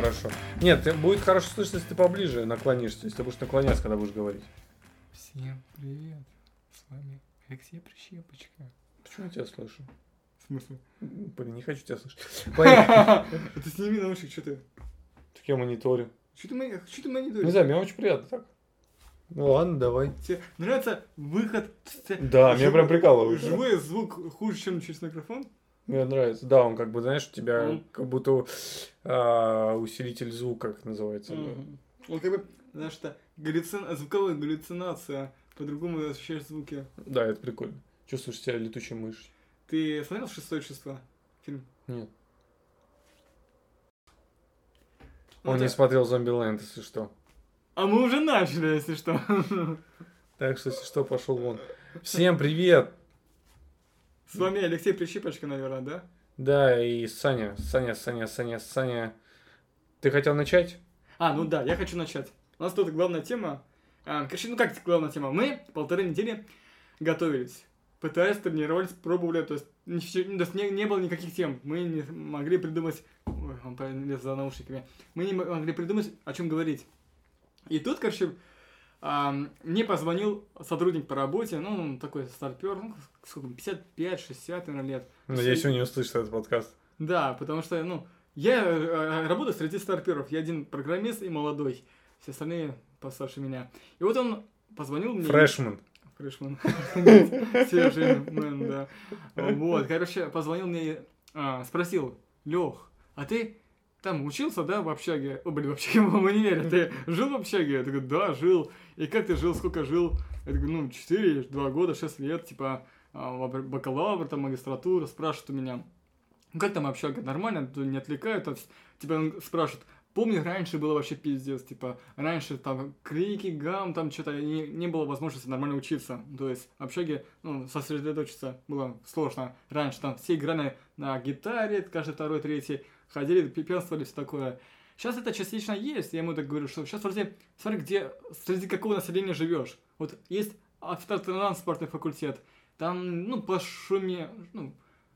хорошо. Нет, будет хорошо слышно, если ты поближе наклонишься, если ты будешь наклоняться, когда будешь говорить. Всем привет. С вами Алексей Прищепочка. Почему я тебя слышу? В смысле? Блин, не хочу тебя слышать. Ты сними наушник, что ты? Так я мониторю. Что ты мони- что ты Не мониторишь? знаю, мне очень приятно так. Ну ладно, давай. Тебе нравится выход? Да, меня прям прикалывает. Живой звук хуже, чем через микрофон? Мне нравится. Да, он как бы, знаешь, у тебя Мгм. как будто а, усилитель звука, как называется. да. Мгм. Он как бы, знаешь, это галлюци- звуковая галлюцинация. По-другому ощущаешь звуки. Да, это прикольно. Чувствуешь себя летучей мышью. Ты смотрел «Шестое чувство»? Фильм? Нет. Ну, Он не это- смотрел Зомбиленд, если что. А мы уже начали, если что. Так что, если что, пошел вон. Всем привет! С вами Алексей Прищипочка, наверное, да? Да, и Саня, Саня, Саня, Саня, Саня. Ты хотел начать? А, ну да, я хочу начать. У нас тут главная тема. А, короче, ну как главная тема? Мы полторы недели готовились. Пытались, тренировались, пробовали, то есть ничего- то есть не, не было никаких тем. Мы не могли придумать... Ой, он полез за наушниками. Мы не могли придумать, о чем говорить. И тут, короче, мне позвонил сотрудник по работе, ну, он такой старпер, ну, сколько, 55-60, наверное, лет. Надеюсь, он не услышит этот подкаст. Да, потому что, ну, я э, работаю среди старперов. Я один программист и молодой. Все остальные постарше меня. И вот он позвонил мне. Фрешман. Фрешман. Свежий мэн, да. Вот, короче, позвонил мне а, спросил, Лех, а ты там учился, да, в общаге? О, блин, в общаге, в универе. Ты жил в общаге? Я такой, да, жил. И как ты жил, сколько жил? Я такой, ну, 4, 2 года, 6 лет, типа, а, бак- бакалавр, там, магистратура, спрашивают у меня, ну, как там общага, нормально, не отвлекают, то есть, типа, он спрашивает, помню, раньше было вообще пиздец, типа, раньше там крики, гам, там что-то, не, не было возможности нормально учиться, то есть, в общаге, ну, сосредоточиться было сложно, раньше там все играли на гитаре, каждый второй, третий, ходили, пьянствовали, все такое. Сейчас это частично есть, я ему так говорю, что сейчас вроде, смотри, где, среди какого населения живешь. Вот есть автотранспортный факультет, там, ну, по шуме, ну,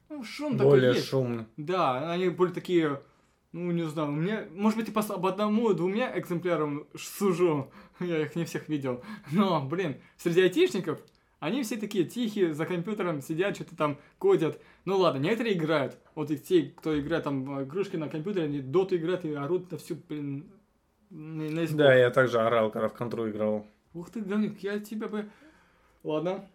ну, шум такой Более есть. шумно. Да, они были такие, ну, не знаю, у меня, может быть, и по об одному-двумя экземплярам сужу, я их не всех видел, но, блин, среди айтишников они все такие тихие, за компьютером сидят, что-то там кодят. Ну ладно, некоторые играют. Вот и те, кто играет там в игрушки на компьютере, они доту играют и орут на всю, блин, на, на избу. Да, я также орал, когда в контру играл. Ух ты, говнюк, я тебя бы... Ладно,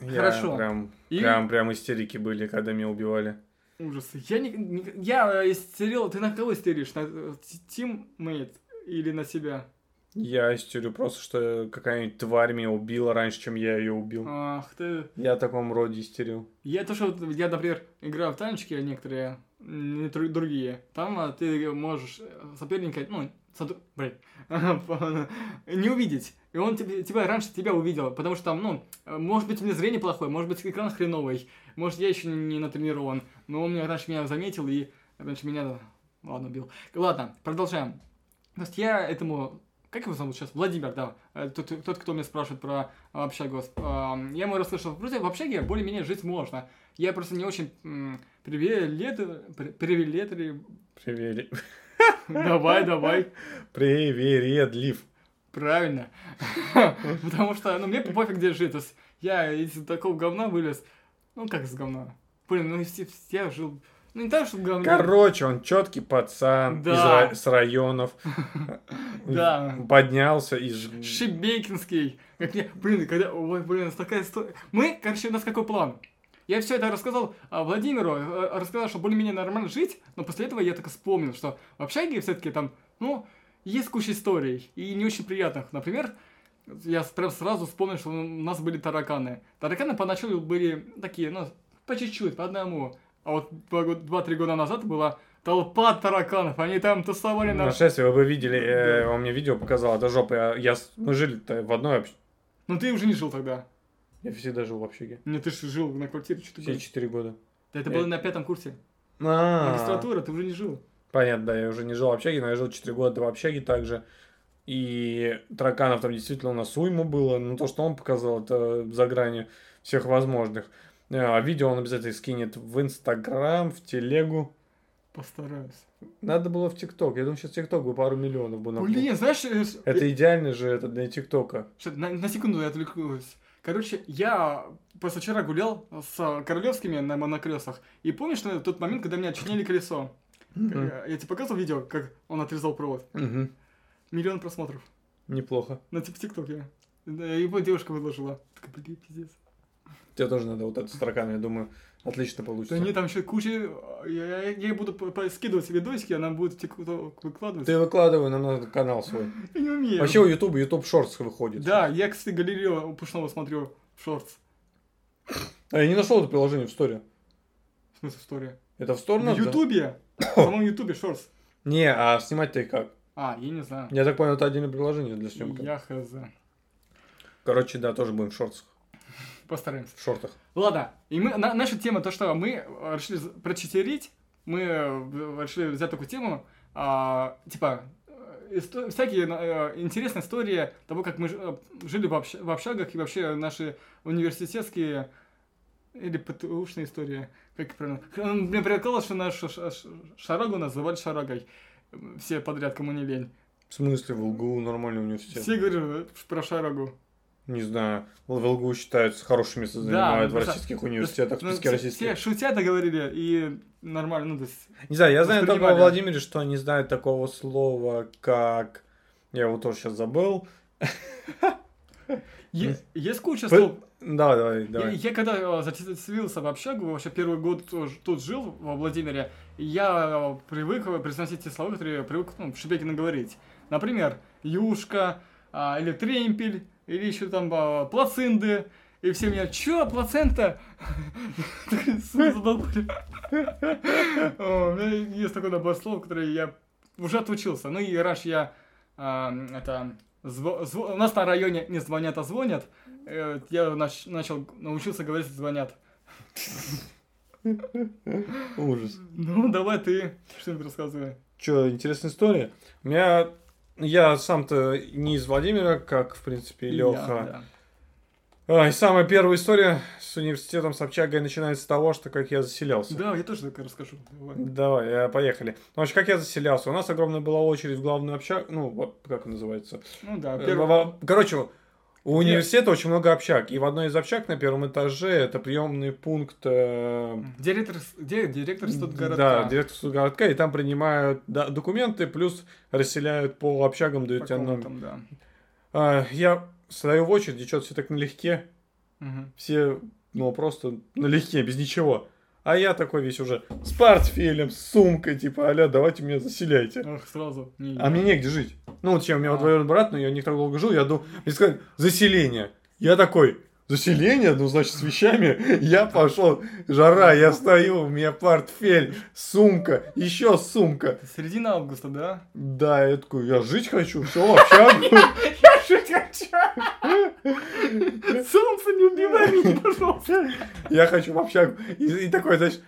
Я Хорошо. Прям, И- прям, прям истерики были, когда меня убивали. ужасы. Я, не, не- я э, истерил, ты на кого истеришь? На э, тиммейт или на себя? Я истерю просто, что какая-нибудь тварь меня убила раньше, чем я ее убил. Ах ты... Я в таком роде истерил. Я то, что я, например, играю в танчики, а некоторые, не дру- другие, там а, ты можешь э, соперника, ну, сотруд- блин, не увидеть. И он тебе, тебя раньше тебя увидел, потому что там, ну, может быть, у меня зрение плохое, может быть, экран хреновый, может, я еще не натренирован, но он меня раньше меня заметил и раньше меня, ладно, убил. Ладно, продолжаем. То есть я этому, как его зовут сейчас? Владимир, да, э, тот, тот, кто меня спрашивает про а, общагу. А, Я ему расслышал, вроде в общаге более-менее жить можно. Я просто не очень м, привилет... при- привилетри... Привет. Давай, давай. Привередлив. Правильно. Потому что, ну, мне пофиг, где жить. То есть я из такого говна вылез. Ну, как из говна? Блин, ну, я жил... Ну, не так, что в говне. Короче, он четкий пацан Да. из с районов. Да. Поднялся из... Шебекинский. Как мне, блин, когда, ой, блин, у нас такая история. Мы, короче, у нас какой план? Я все это рассказал а, Владимиру, э, рассказал, что более-менее нормально жить, но после этого я так вспомнил, что в общаге все-таки там, ну, есть куча историй, и не очень приятных. Например, я прям сразу вспомнил, что у нас были тараканы. Тараканы поначалу были такие, ну, по чуть-чуть, по одному. А вот два год- два-три года назад была толпа тараканов, они там тусовали на... Нашествие, вы бы видели, э, он мне видео показал, это жопа. Я, я мы жили в одной общ- Ну, ты уже не жил тогда. Я всегда жил в общаге. Не, ты же жил на квартире, что ты Все четыре года. Да это было на пятом курсе. А, Магистратура, ты уже не жил. Понятно, да, я уже не жил в общаге, но я жил 4 года в общаге также. И тараканов там действительно у нас уйма было. Но то, что он показал, это за грани всех возможных. А видео он обязательно скинет в Инстаграм, в Телегу. Постараюсь. Надо было в ТикТок. Я думаю, сейчас ТикТок бы пару миллионов бы набрал. Блин, знаешь, э, Это идеально же это для ТикТока. На, на секунду я отвлекусь. Короче, я позавчера гулял с королевскими на моноколесах. И помнишь на тот момент, когда меня чинили колесо? Я, я тебе показывал видео, как он отрезал провод? Миллион просмотров. Неплохо. На тип ТикТоке. Его девушка выложила. Такая, блин, пиздец. Тебе тоже надо вот эту строка, я думаю, отлично Да получится. не, там еще куча... Я, я, ей буду скидывать видосики, она будет в ТикТок выкладывать. Ты выкладывай на наш канал свой. Я не умею. Вообще у Ютуба YouTube Shorts выходит. Да, я, кстати, галерею Пушного смотрю в шортс. А я не нашел это приложение в сторе. В смысле, история. Это в сторону? В Ютубе? В самом Ютубе шортс. Не, а снимать-то как? А, я не знаю. Я так понял, это отдельное приложение для съемки. Я хз. Короче, да, тоже будем в шортах. Постараемся. В шортах. Ладно, и мы, на- наша тема, то, что мы э, решили прочитерить, мы э, решили взять такую тему, а, типа, э, исто- всякие э, интересные истории того, как мы э, жили в, общ- в общагах и вообще наши университетские или ПТУшные истории, как правильно. Он Мне прикалывало, что нашу шарагу называли шарагой. Все подряд, кому не лень. В смысле, в ЛГУ нормальный университет? Все говорят про шарагу. Не знаю. В ЛГУ считаются хорошими Да, занимают ну, в российских университетах, в Ну, списке все, российских. все шутят и говорили, и нормально, ну, то есть... Не знаю, я знаю только воспринимали. Владимире, что они знают такого слова, как... Я его тоже сейчас забыл. Е- Есть куча слов. Давай, давай, Я, я когда э, заселился в общагу, вообще первый год тоже тут жил, во Владимире, я э, привык э, произносить те слова, которые я привык ну, Шебекина говорить. Например, юшка, а, или тремпель, или еще там а, плацинды. И все меня, чё, плацента? У меня есть такое набор слов, которые я уже отучился. Ну и раньше я а, это у нас на районе не звонят, а звонят. Э, Я нач- начал научился говорить звонят. Ужас. Ну, давай ты что-нибудь рассказывай. Че, интересная история? У меня... Я сам-то не из Владимира, как, в принципе, И я, Леха. да. и самая первая история с университетом, с общагой начинается с того, что как я заселялся. Да, я тоже так расскажу. Давай. Давай, э, поехали. Ну, вообще, как я заселялся? У нас огромная была очередь в главную общагу, ну, как называется? Ну да, Э, первый... Короче, у университета очень много общаг, и в одной из общаг на первом этаже это приемный пункт... э, Директор, с- де- директор Да, студгородка. директор студгородка, и там принимают да, документы, плюс расселяют по общагам, дают тебе номер. да. А, я стою в очереди, что-то все так налегке, Мгм. все, ну, просто налегке, без ничего. А я такой весь уже с портфелем, с сумкой, типа, аля, давайте меня заселяйте. Ох, сразу. Не, А мне негде жить. Ну, вот чем у меня А. вот двоюродный брат, но я не так долго жил, я думал, мне сказали, заселение. Я такой, заселение, ну, значит, с вещами. Я пошел, жара, я стою, у меня портфель, сумка, еще сумка. Середина августа, да? Да, я такой, я жить хочу, все, общагу. Жить хочу! Солнце, не убивай меня, пожалуйста! Я хочу в общагу. И, и такой, знаешь,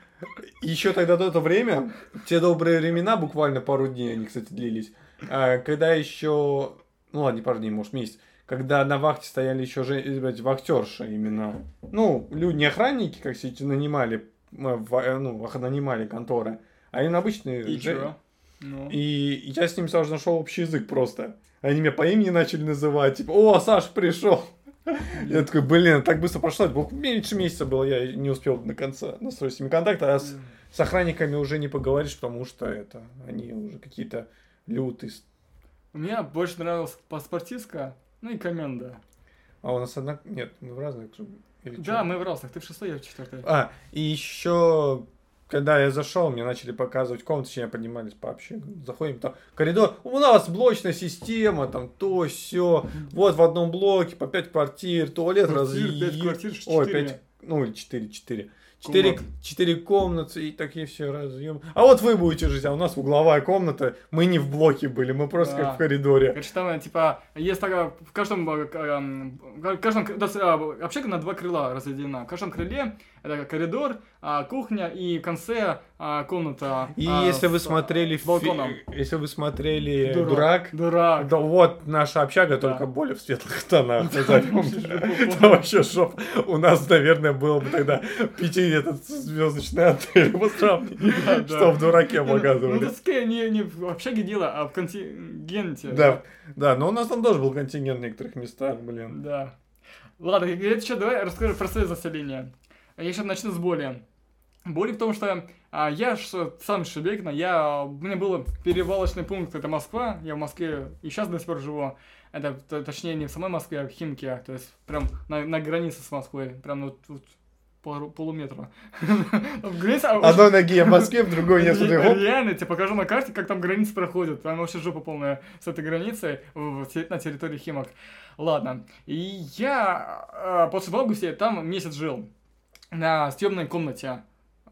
еще тогда до это время, те добрые времена, буквально пару дней они, кстати, длились, а, когда еще, ну ладно, не пару дней, может, месяц, когда на вахте стояли еще же, вахтерши именно. Ну, люди, не охранники, как сейчас нанимали, э, в- э, ну, нанимали конторы, а именно обычные И же-? Ну. И я с ними сразу нашел общий язык просто. Они меня по имени начали называть, типа, о, Саш пришел. Я такой, блин, так быстро прошло, меньше месяца было, я не успел до конца настроить с ними контакт, а с, с охранниками уже не поговоришь, потому что это, они уже какие-то лютые. Мне больше нравилась паспортистка, ну и коменда. А у нас одна... Нет, мы в разных... или? Да, мы в разных. Ты в шестой, я в четвертой. А, и еще, когда я зашел, мне начали показывать комнаты, точнее, поднимались по общаге. Заходим, там коридор, у нас блочная система, там то, все. Вот в одном блоке по 5 квартир, туалет Квартир, разъ- пять квартир, Ой, четыре. 5, ну или 4, 4. 4, Комнат. 4 комнаты и такие все разъем. А вот вы будете жить, а у нас угловая комната. Мы не в блоке были, мы просто Да. как в коридоре. Короче, там, э, типа, есть такая, в каждом, э, эм, в каждом, э, общага на два крыла разведена. В каждом крыле это коридор, а, кухня и в конце а, комната. И а, если вы смотрели... с фи- балконом. Если вы смотрели Дурак. «Дурак», Дурак. да вот наша общага, Да. только более в светлых тонах. Это вообще шоп. У нас, наверное, было бы тогда пяти этот звездочный отель по сравнению, что в «Дураке» ну, Ну, показывали. это скорее не, не в общаге дело, а в контингенте. Да, да, но у нас там тоже был контингент в некоторых местах, блин. Да. Ладно, я еще давай расскажу про свое заселение. Я еще начну с боли. Боли в том, что а, я ж сам Шебекина, я, у меня был перевалочный пункт, это Москва, я в Москве и сейчас до сих пор живу. Это, точнее, не в самой Москве, а в Химке, то есть прям на, на границе с Москвой, прям вот, вот пару- полуметра. Границе, а, Одной ноги я в Москве, в другой нет. Реально, тебе покажу на карте, как там граница проходит. Там вообще жопа полная с этой границей на территории Химок. Ладно. И я а, после в августе там месяц жил на съемной комнате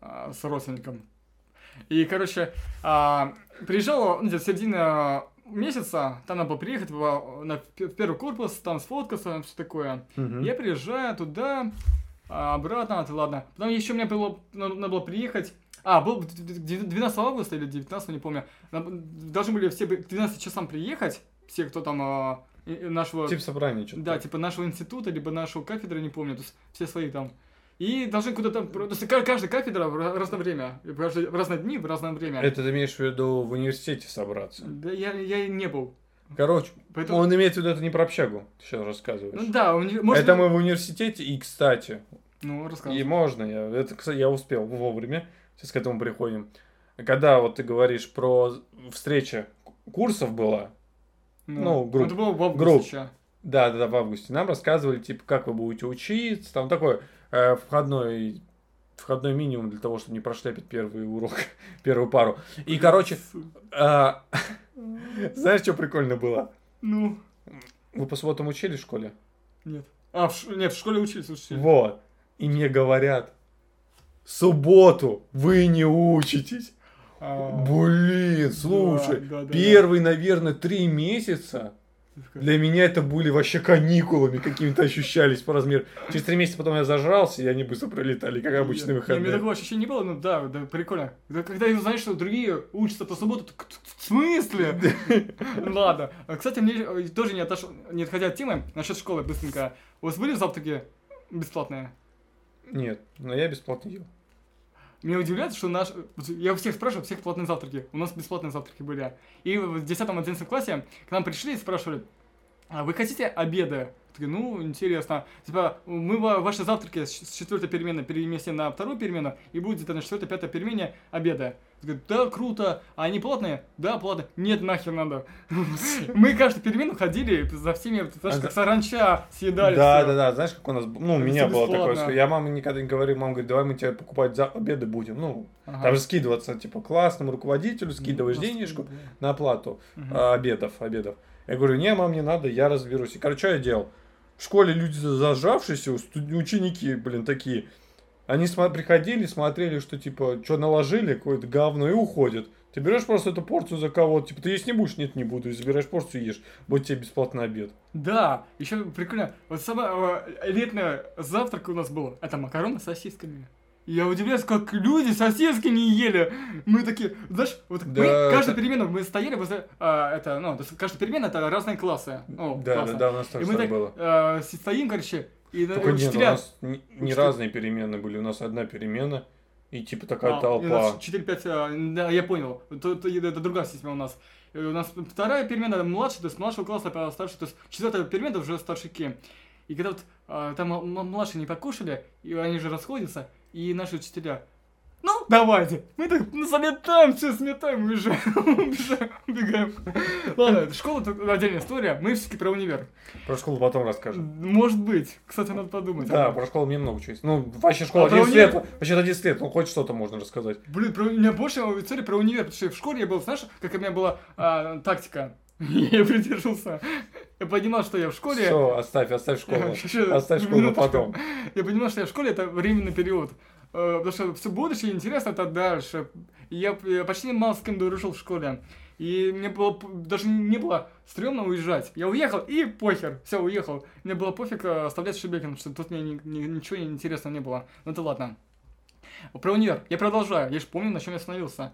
а, с родственником. И, короче, а, приезжал ну, где-то середина месяца, там надо было приехать в, на п- в первый корпус, там сфоткаться, все такое. Мгм. Я приезжаю туда, а, обратно, это ладно. Потом еще мне было, надо надо было приехать. А, был д- д- 12 августа или 19, не помню. Должны были все к 12 часам приехать, все, кто там нашего... Тип собрания что-то. Да, типа нашего института, либо нашего кафедры, не помню, то есть все свои там. И должны куда-то... То есть ка- каждая кафедра в ра- разное время, в разные дни, в разное время. Это ты имеешь в виду в университете собраться? Да, я, я и не был. Короче, Поэтому... он имеет в виду, это не про общагу, ты сейчас рассказываешь. Ну да, у них- может это мы в университете, и, кстати, Ну, и рассказывай. можно, я, это, кстати, я успел вовремя, сейчас к этому приходим. Когда вот ты говоришь про встреча курсов была, ну, групп- Это было в августе групп. да, да, да, в августе, нам рассказывали, типа, как вы будете учиться, там такой э, входной, входной минимум для того, чтобы не прошляпить первый урок, первую пару. И, короче, а, знаешь, что прикольно было? Ну, Вы по субботам учились в школе? нет. А, в, ш- нет, в школе учились, учились. Вот. И мне говорят, субботу вы не учитесь. А, Блин, слушай, да, да, да. первые, наверное, три месяца для меня это были вообще каникулами какими-то ощущались по размеру. Через три месяца потом я зажрался, и они быстро пролетали, как обычные Не, У меня выходные. такого ощущения не было, ну да, да, прикольно. Да, Когда я знаешь, что другие учатся по субботу, так в смысле? Ладно. А, Кстати, мне э, тоже не, отош... не отходя от темы, насчет школы быстренько. У вас были завтраки бесплатные? Нет, но я бесплатно ел. Меня удивляет, что наш... Я у всех спрашиваю, у всех платные завтраки. У нас бесплатные завтраки были. И в 10-11 классе к нам пришли и спрашивали, а вы хотите обеды? Такие, ну, интересно. Типа, мы ва- ваши завтраки с четвертой перемены переместим на вторую перемену, и будет где-то на четвертой, пятой перемене обеды. Говорят, да, круто. А они платные? Да, платные. Нет, нахер надо. Мы каждую перемену ходили за всеми, знаешь, А как саранча съедали. Да, да, да, знаешь, как у нас, ну, у меня было такое, что я маме никогда не говорю, мама говорит, давай мы тебе покупать за обеды будем, ну, там же скидываться, типа, классному руководителю скидываешь Ну, денежку да. на оплату а, обедов, обедов. Я говорю, не, мам, не надо, я разберусь. И, короче, что я делал? В школе люди зажавшиеся, студ- ученики, блин, такие, они сма- приходили, смотрели, что, типа, что наложили, какое-то говно, и уходят. Ты берешь просто эту порцию за кого-то, типа, ты есть не будешь? Нет, не буду. И забираешь порцию и ешь. Будет тебе бесплатный обед. Да, еще прикольно. Вот самый элитный завтрак у нас был. Это макароны с сосисками. И Я удивляюсь, как люди сосиски не ели. Мы такие, знаешь, вот мы, Да, каждую это- перемену мы стояли возле, а, это, ну, каждая перемена это разные классы. Ну, Да, классы. да, да, у нас И тоже мы так так было. а, стоим, короче, и на- Только нет, у учителя... нас не, не учителя- разные перемены были. У нас одна перемена и типа такая А, и у толпа. нас 4-5, а, да, я понял. Это, это- это другая система у нас. И У нас вторая перемена младшая, то есть младшего класса, а старший, то есть четвертая перемена уже старшики. И когда вот а, там младшие не покушали, и они же расходятся, и наши учителя, ну, давайте, мы так заметаем, все сметаем, уезжаем, убежаем, убегаем. Ладно, школа это отдельная история, мы все-таки про универ. Про школу потом расскажем. Может быть, кстати, надо подумать. Да, про школу мне много чего есть. Ну, вообще школа А про 11 лет, универ? вообще 11 лет, ну хоть что-то можно рассказать. Блин, про, у меня больше истории про универ, потому что в школе я был, знаешь, как у меня была а, тактика. Я придержался. Я понимал, что я в школе... Все, оставь, оставь школу. Оставь школу минуточку. потом. Я понимал, что я в школе это временный период. Э, Потому что все будущее интересно это дальше. Я, я почти мало с кем дружил в школе. И мне было даже не было стрёмно уезжать. Я уехал и похер. Все, уехал. Мне было пофиг э, оставлять Шебекин, потому что тут мне ни- ни- ничего интересного не было. Ну это ладно. Про универ. Я продолжаю. Я же помню, на чем я остановился.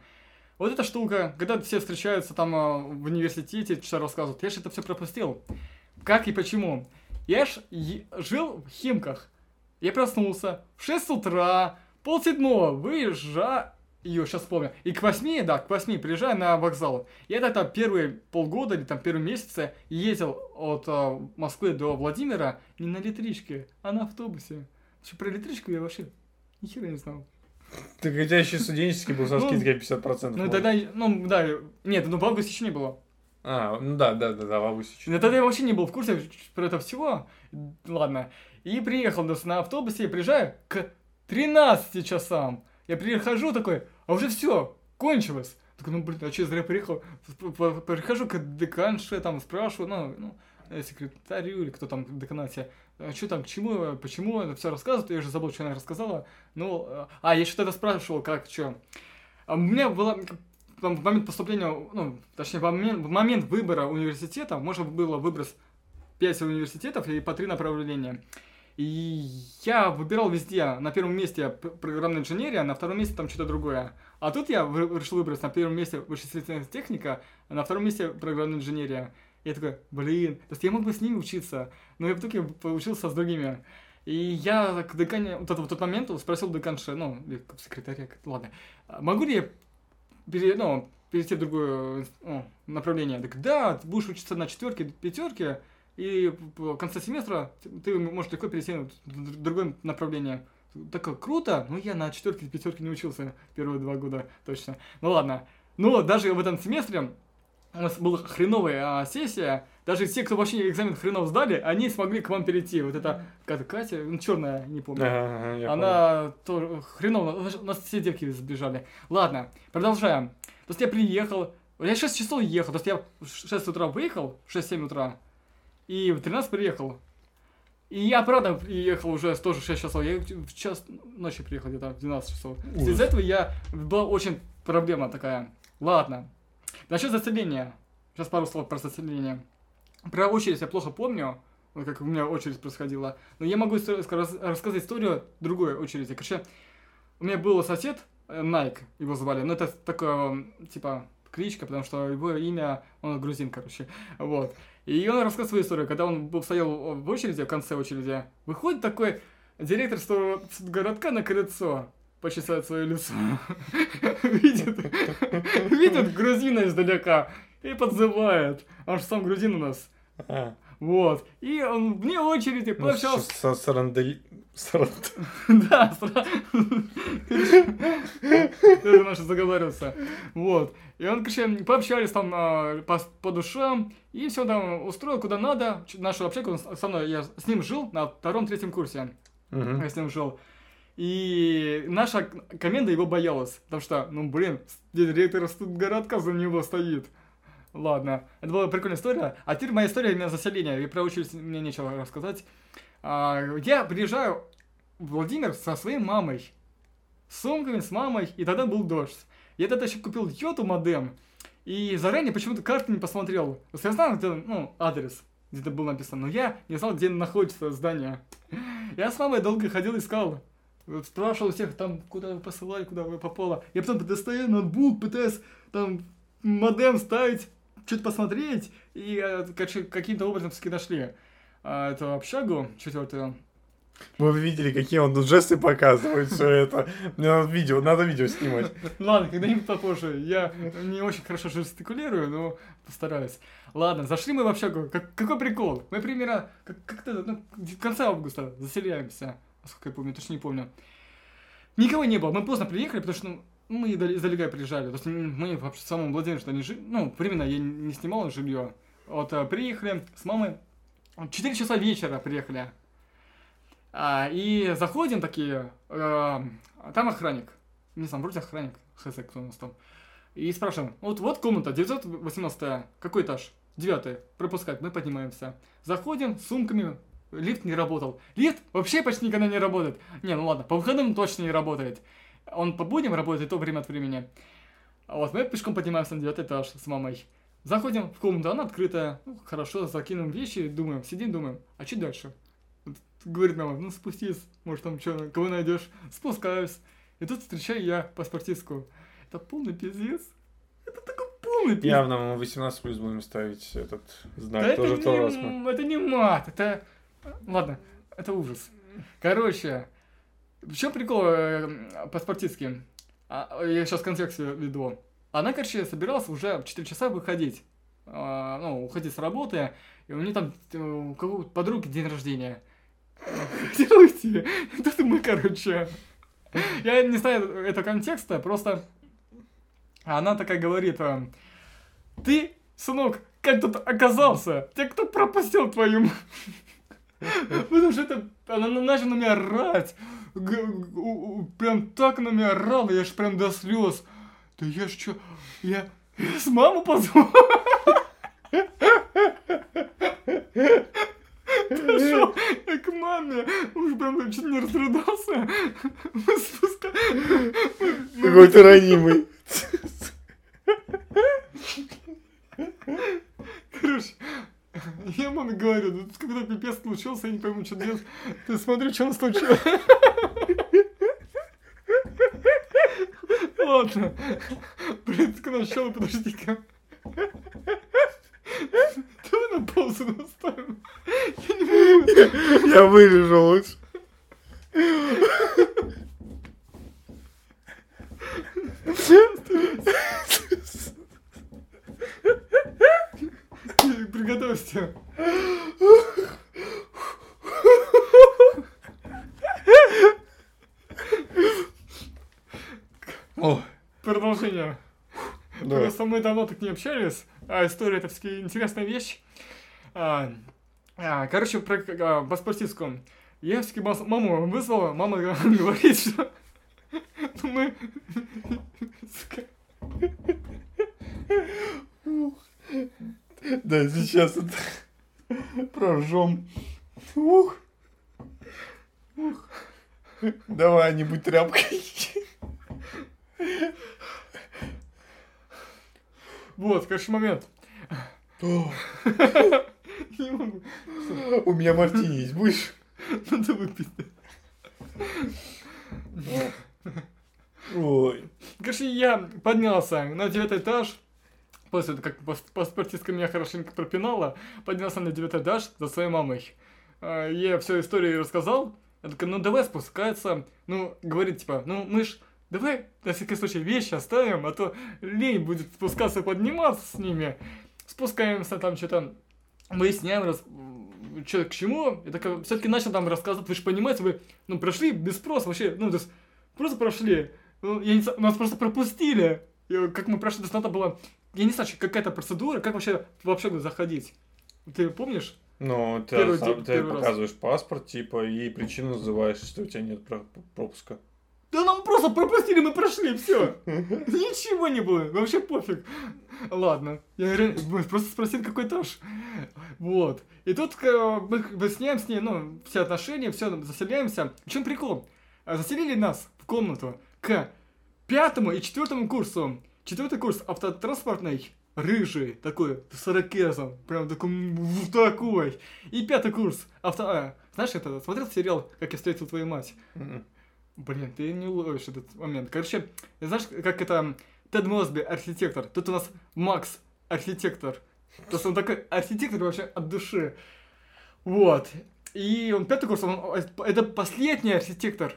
Вот эта штука, когда все встречаются там а, в университете, что рассказывают, я же это все пропустил. Как и почему? Я ж жил в Химках. Я проснулся в 6 утра, пол седьмого, выезжаю, сейчас помню, и к 8, да, к 8 приезжаю на вокзал. Я тогда первые полгода или там первые месяцы ездил от а, Москвы до Владимира не на электричке, а на автобусе. Что про электричку я вообще ни хера не знал. Ты хотя еще студенческий был со Ну, скидкой 50%. Ну вот. тогда, ну да, нет, ну в августе еще не было. А, ну да, да, да, да, в августе. Ну, тогда я вообще не был в курсе про это всего. Ладно. И приехал на- на автобусе и приезжаю к 13 часам. Я прихожу такой, а уже все, кончилось. Такой, ну блин, а я зря приехал? Прихожу к деканше, там спрашиваю, ну, ну, секретарю или кто там в деканате, что там, к чему, почему это все рассказывают, я уже забыл, что она рассказала. Ну, э, а, я что-то спрашивал, как, что. А у меня было, там, в момент поступления, ну, точнее, в момент, в момент выбора университета можно было выбрать 5 университетов и по 3 направления. И я выбирал везде, на первом месте программная инженерия, на втором месте там что-то другое. А тут я решил выбрать на первом месте вычислительная техника, а на втором месте программная инженерия. Я такой, блин, то есть я мог бы с ними учиться, но я в итоге поучился с другими. И я так декане, вот это, в тот момент спросил деканша, ну, как секретаря, ладно, могу ли я пере, ну, перейти в другое ну, направление? Так да, ты будешь учиться на четверке, пятерке, и в конце семестра ты можешь легко перейти в другое направление. Так круто, но я на четверке, пятерке не учился первые два года точно. Ну ладно. Но даже в этом семестре у нас была хреновая а, сессия. Даже те, кто вообще экзамен хренов сдали, они смогли к вам перейти. Вот это Катя, ну, черная, не помню. Ага, ага, я. Она тоже хреново, у нас все девки сбежали. Ладно, продолжаем. То есть я приехал, я 6 часов ехал, то есть я в 6 утра выехал, в 6-7 утра, и в 13 приехал. И я, правда, приехал уже тоже 6 часов, я в час ночи приехал где-то в 12 часов. Из-за этого я, была очень проблема такая. Ладно. Насчет заселения. Сейчас пару слов про заселение. Про очередь я плохо помню, как у меня очередь происходила. Но я могу рассказать историю другой очереди. Короче, у меня был сосед, э, Найк его звали, но это такое, типа, кличка, потому что его имя, он грузин, короче, вот. И он рассказал свою историю, когда он стоял в очереди, в конце очереди, выходит такой директор сто- городка на крыльцо, почесать свое лицо, видит, видит грузина издалека и подзывает, он же сам грузин у нас, А, вот. И он вне очереди ну, пообщался. с- со- сарандали- саранд- Да, сра- Это наше заговариваться. Вот. И он, короче, пообщались там а, по, по душам, и все там устроил куда надо. Нашу общагу, он со мной, я с ним жил на втором-третьем курсе. Я с ним жил. И наша команда его боялась, потому что, ну, блин, директор городка за него стоит. Ладно, это была прикольная история. А теперь моя история именно заселения. И про очередь мне нечего рассказать. А, я приезжаю в Владимир со своей мамой. С сумками, с мамой, и тогда был дождь. Я тогда еще купил йоту модем, и заранее почему-то карты не посмотрел. Я знал, где, ну, адрес, где это было написано, но я не знал, где находится здание. Я с мамой долго ходил, искал. Вот Спрашивал всех, там, куда вы посылали, куда вы попало. Я потом достаю ноутбук, пытаюсь там модем ставить, что-то посмотреть, и э, каким-то образом все нашли а, эту общагу четвертую. Вы видели, какие он жесты показывает, все это. Мне надо видео, надо видео снимать. Ладно, когда-нибудь попозже. Я не очень хорошо жестикулирую, но постараюсь. Ладно, зашли мы в общагу. Как, какой прикол? Мы примерно как- как-то ну, в конце августа заселяемся. Насколько я помню, точно не помню. Никого не было. Мы поздно приехали, потому что ну, мы издалека приезжали. То есть мы вообще в самом что не жили. Ну, временно я не снимал жилье. Вот а, приехали с мамой. 4 часа вечера приехали. А, и заходим такие, э, а там охранник. Не знаю, вроде охранник, хз, кто у нас там. И спрашиваем, вот, вот комната, 918 какой этаж? Девятый, пропускать, мы поднимаемся. Заходим с сумками, лифт не работал. Лифт вообще почти никогда не работает. Не, ну ладно, по выходным точно не работает. Он по будням работает, то время от времени. А вот мы пешком поднимаемся на девятый этаж с мамой. Заходим в комнату, она открытая. Ну, хорошо, закинем вещи, думаем, сидим, думаем, а что дальше? Говорит мама, ну спустись, может там что, кого найдешь. Спускаюсь. И тут встречаю я паспортистку. Это полный пиздец. Это такой полный пиздец. Явно мы 18 плюс будем ставить этот знак. Да Тоже это, не, это не мат, это... Ладно, это ужас. Короче, в чем прикол э, паспортистки? А, я сейчас контекст веду. Она, короче, собиралась уже в 4 часа выходить. А, ну, уходить с работы. И у нее там э, у какого-то подруги день рождения. Хотела уйти. Тут мы, короче... Я не знаю этого контекста, просто она такая говорит, э, ты, сынок, как тут оказался? Тебя кто пропустил твою... Потому что это... Она начала на меня орать. Прям так на меня орала, я ж прям до слез. Да я ж чё... Я... я с маму позвал. Пошел я к маме, уж прям чуть не разрыдался. Мы спуска... Какой ты ранимый. Короче, я маме говорю, ну тут когда пипец случился, я не пойму, что делать. Ты смотри, что случилось. Ладно. Блин, к началу, подожди-ка. Давай на паузу наставим. Я не могу. Я вырежу лучше. Приготовься. О, Продолжение. да. Просто мы давно так не общались, а история это все-таки интересная вещь. А, а, короче, про а, паспортистку. Я все-таки маму вызвала, мама говорит, что мы... сука, Да, сейчас это прожжем. Ух. Ух. Давай, не будь тряпкой. Вот, короче, момент. Не могу. У меня мартини есть, будешь? Надо выпить. Ой. Короче, я поднялся на девятый этаж. После того, как пас- паспортистка меня хорошенько пропинала, поднялся на девятый этаж за своей мамой. А, Я всю историю рассказал. Я такой, ну давай спускаться. Ну, говорит, типа, ну мы ж, давай на всякий случай вещи оставим, а то лень будет спускаться подниматься с ними. Спускаемся там что-то, выясняем, раз, что к чему. Я такой, все-таки начал там рассказывать, вы же понимаете, вы, ну, прошли без спроса вообще, ну, то есть, просто прошли. Ну, я не нас просто пропустили. И как мы прошли, то есть надо было, я не знаю, какая-то процедура, как вообще в общагу заходить. Ты помнишь? Ну, ты, Первый сам- ты первый раз. показываешь паспорт, типа, и причину называешь, что у тебя нет про- пропуска. Да нам просто пропустили, мы прошли, все. Ничего не было, вообще пофиг. Ладно, я просто спросил, какой этаж. Вот. И тут э, мы выясняем с ней, ну, все отношения, все, заселяемся. В чем прикол? Заселили нас в комнату к пятому и четвертому курсу. Четвертый курс автотранспортный, рыжий, такой, с ирокезом, прям такой, такой. И пятый курс авто... а, знаешь, это, смотрел сериал «Как я встретил твою мать»? М-м. Блин, ты не уловишь этот момент. Короче, знаешь, как это Тед Мосби архитектор, тут у нас Макс архитектор. То есть он такой архитектор вообще от души. Вот. И он пятый курс, он, это последний архитектор,